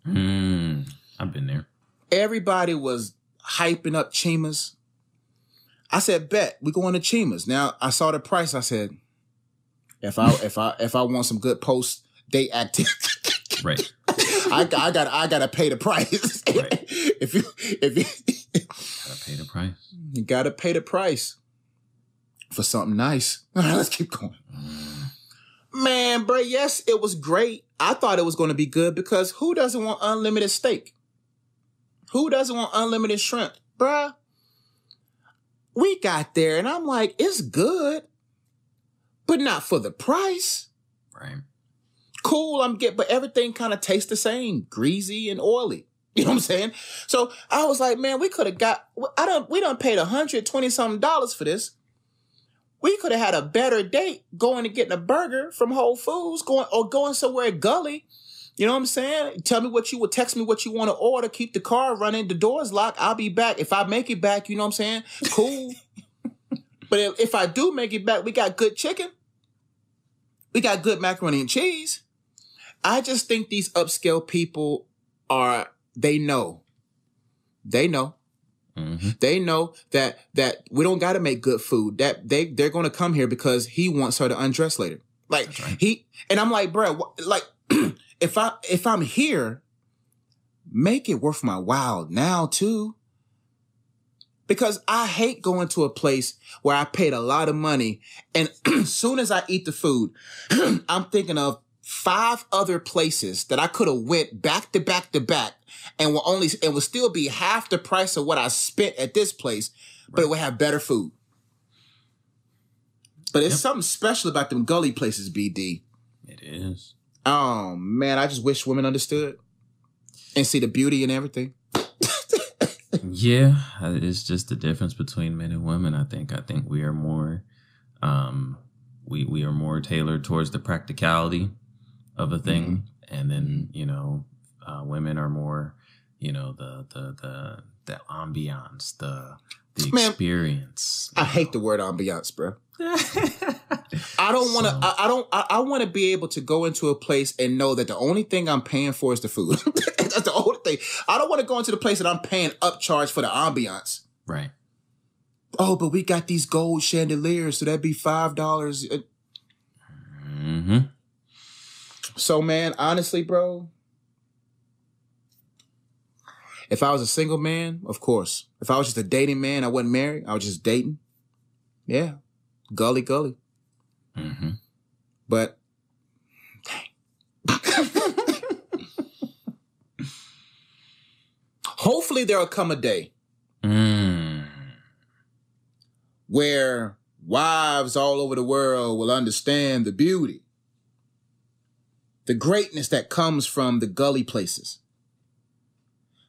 Mm, I've been there. Everybody was hyping up Chima's. I said, bet we going to Chima's. Now I saw the price. I said, if I if I if I want some good post date activity, (laughs) right? I, I got I gotta pay the price. Right. (laughs) if you if you gotta pay the price, you gotta pay the price for something nice. All right, (laughs) let's keep going. Mm. Man, bro, yes, it was great. I thought it was going to be good because who doesn't want unlimited steak? Who doesn't want unlimited shrimp, bruh? We got there and I'm like, it's good but not for the price. Right. Cool, I'm get, but everything kind of tastes the same, greasy and oily. (laughs) You know what I'm saying? So I was like, man, we could have got, I don't, we don't paid 120 something dollars for this. We could have had a better date going and getting a burger from Whole Foods, going or going somewhere Gully. You know what I'm saying? Tell me what you would text me what you want to order. Keep the car running. The doors locked. I'll be back. If I make it back, you know what I'm saying? Cool. (laughs) but if, if I do make it back, we got good chicken. We got good macaroni and cheese. I just think these upscale people are, they know. They know. Mm-hmm. They know that that we don't got to make good food. That they they're going to come here because he wants her to undress later. Like right. he and I'm like, bro, like (clears throat) if I if I'm here, make it worth my while now too because I hate going to a place where I paid a lot of money and as (clears throat) soon as I eat the food, (clears throat) I'm thinking of five other places that I could have went back to back to back and will only and will still be half the price of what I spent at this place, but it would have better food. But it's yep. something special about them gully places, BD. It is. Oh man, I just wish women understood and see the beauty in everything yeah, it's just the difference between men and women. I think. I think we are more, um, we we are more tailored towards the practicality of a thing, mm-hmm. and then you know, uh, women are more, you know, the the the the ambiance, the the Man, experience. I hate the word ambiance, bro. (laughs) I don't want to. So. I, I, don't. I, I want to be able to go into a place and know that the only thing I'm paying for is the food. (laughs) That's the only thing. I don't want to go into the place that I'm paying upcharge for the ambiance. Right. Oh, but we got these gold chandeliers, so that'd be five dollars. Mm-hmm. So, man, honestly, bro, if I was a single man, of course. If I was just a dating man, I wasn't married. I was just dating. Yeah, gully, gully. Mm-hmm. But (laughs) hopefully there'll come a day mm. where wives all over the world will understand the beauty, the greatness that comes from the gully places.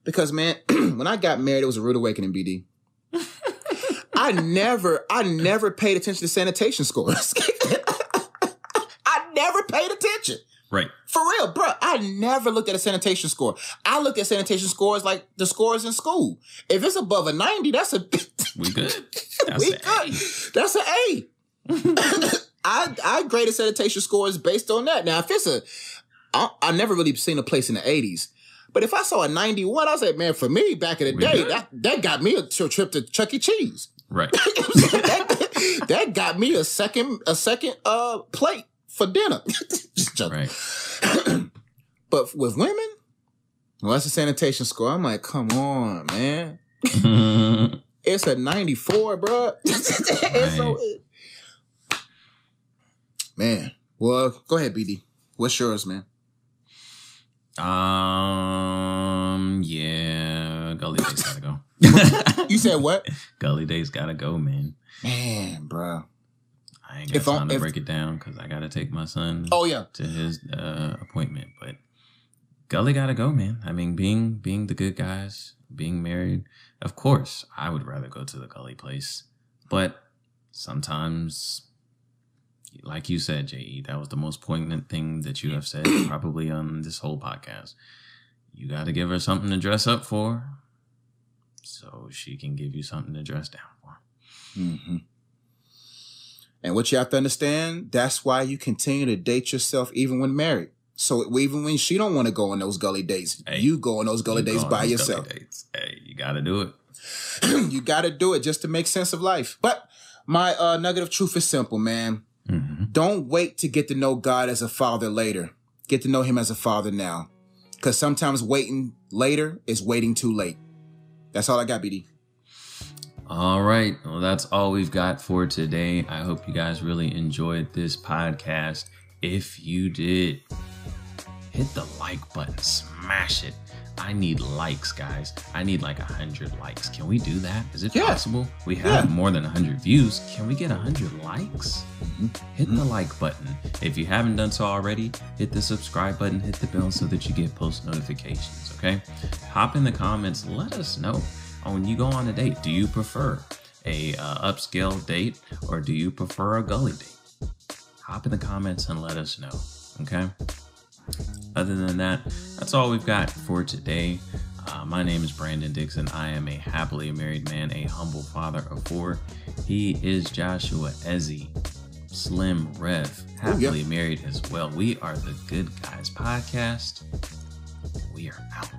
Because man, (clears throat) when I got married, it was a rude awakening, BD. (laughs) I never, I never paid attention to sanitation scores. (laughs) I never paid attention. Right. For real, bro. I never looked at a sanitation score. I looked at sanitation scores like the scores in school. If it's above a 90, that's a We (laughs) good. That's we good. A. That's an A. I I graded sanitation scores based on that. Now, if it's a, I, I never really seen a place in the 80s. But if I saw a 91, I said, man, for me back in the day, that, that got me a trip to Chuck E. Cheese. Right. (laughs) that, that, got me a second a second uh plate for dinner. (laughs) right. (clears throat) but with women, well, that's a sanitation score. I'm like, come on, man. (laughs) it's a 94, bro. right. so, man. Well, go ahead, BD. What's yours, man? Um, yeah, Gully Days gotta go. you said what? (laughs) Gully Days gotta go, man. Man, bro. I ain't got if time to if, break it down because I gotta take my son. Oh yeah, to his uh, appointment. But Gully gotta go, man. I mean, being being the good guys, being married. Of course, I would rather go to the Gully place, but sometimes like you said, Je, that was the most poignant thing that you have said (clears throat) probably on this whole podcast. You got to give her something to dress up for, so she can give you something to dress down for. Mm-hmm. And what you have to understand, that's why you continue to date yourself even when married. So even when she don't want to go on those gully dates, hey, you go on those gully dates by yourself. Dates. Hey, you got to do it. (clears throat) you got to do it just to make sense of life. But my uh, nugget of truth is simple, man. Mm-hmm. Don't wait to get to know God as a father later. Get to know him as a father now. Because sometimes waiting later is waiting too late. That's all I got, BD. All right. Well, that's all we've got for today. I hope you guys really enjoyed this podcast. If you did, hit the like button, smash it. I need likes, guys. I need like a hundred likes. Can we do that? Is it yeah. possible? We have yeah. more than a hundred views. Can we get a hundred likes? Mm-hmm. Hit mm-hmm. the like button. If you haven't done so already, hit the subscribe button, hit the bell so that you get post notifications. Okay. Hop in the comments. Let us know when you go on a date. Do you prefer a uh, upscale date or do you prefer a gully date? Hop in the comments and let us know. Okay. Other than that, that's all we've got for today. Uh, my name is Brandon Dixon. I am a happily married man, a humble father of four. He is Joshua Ezzy, Slim Rev, happily oh, yeah. married as well. We are the Good Guys Podcast. We are out.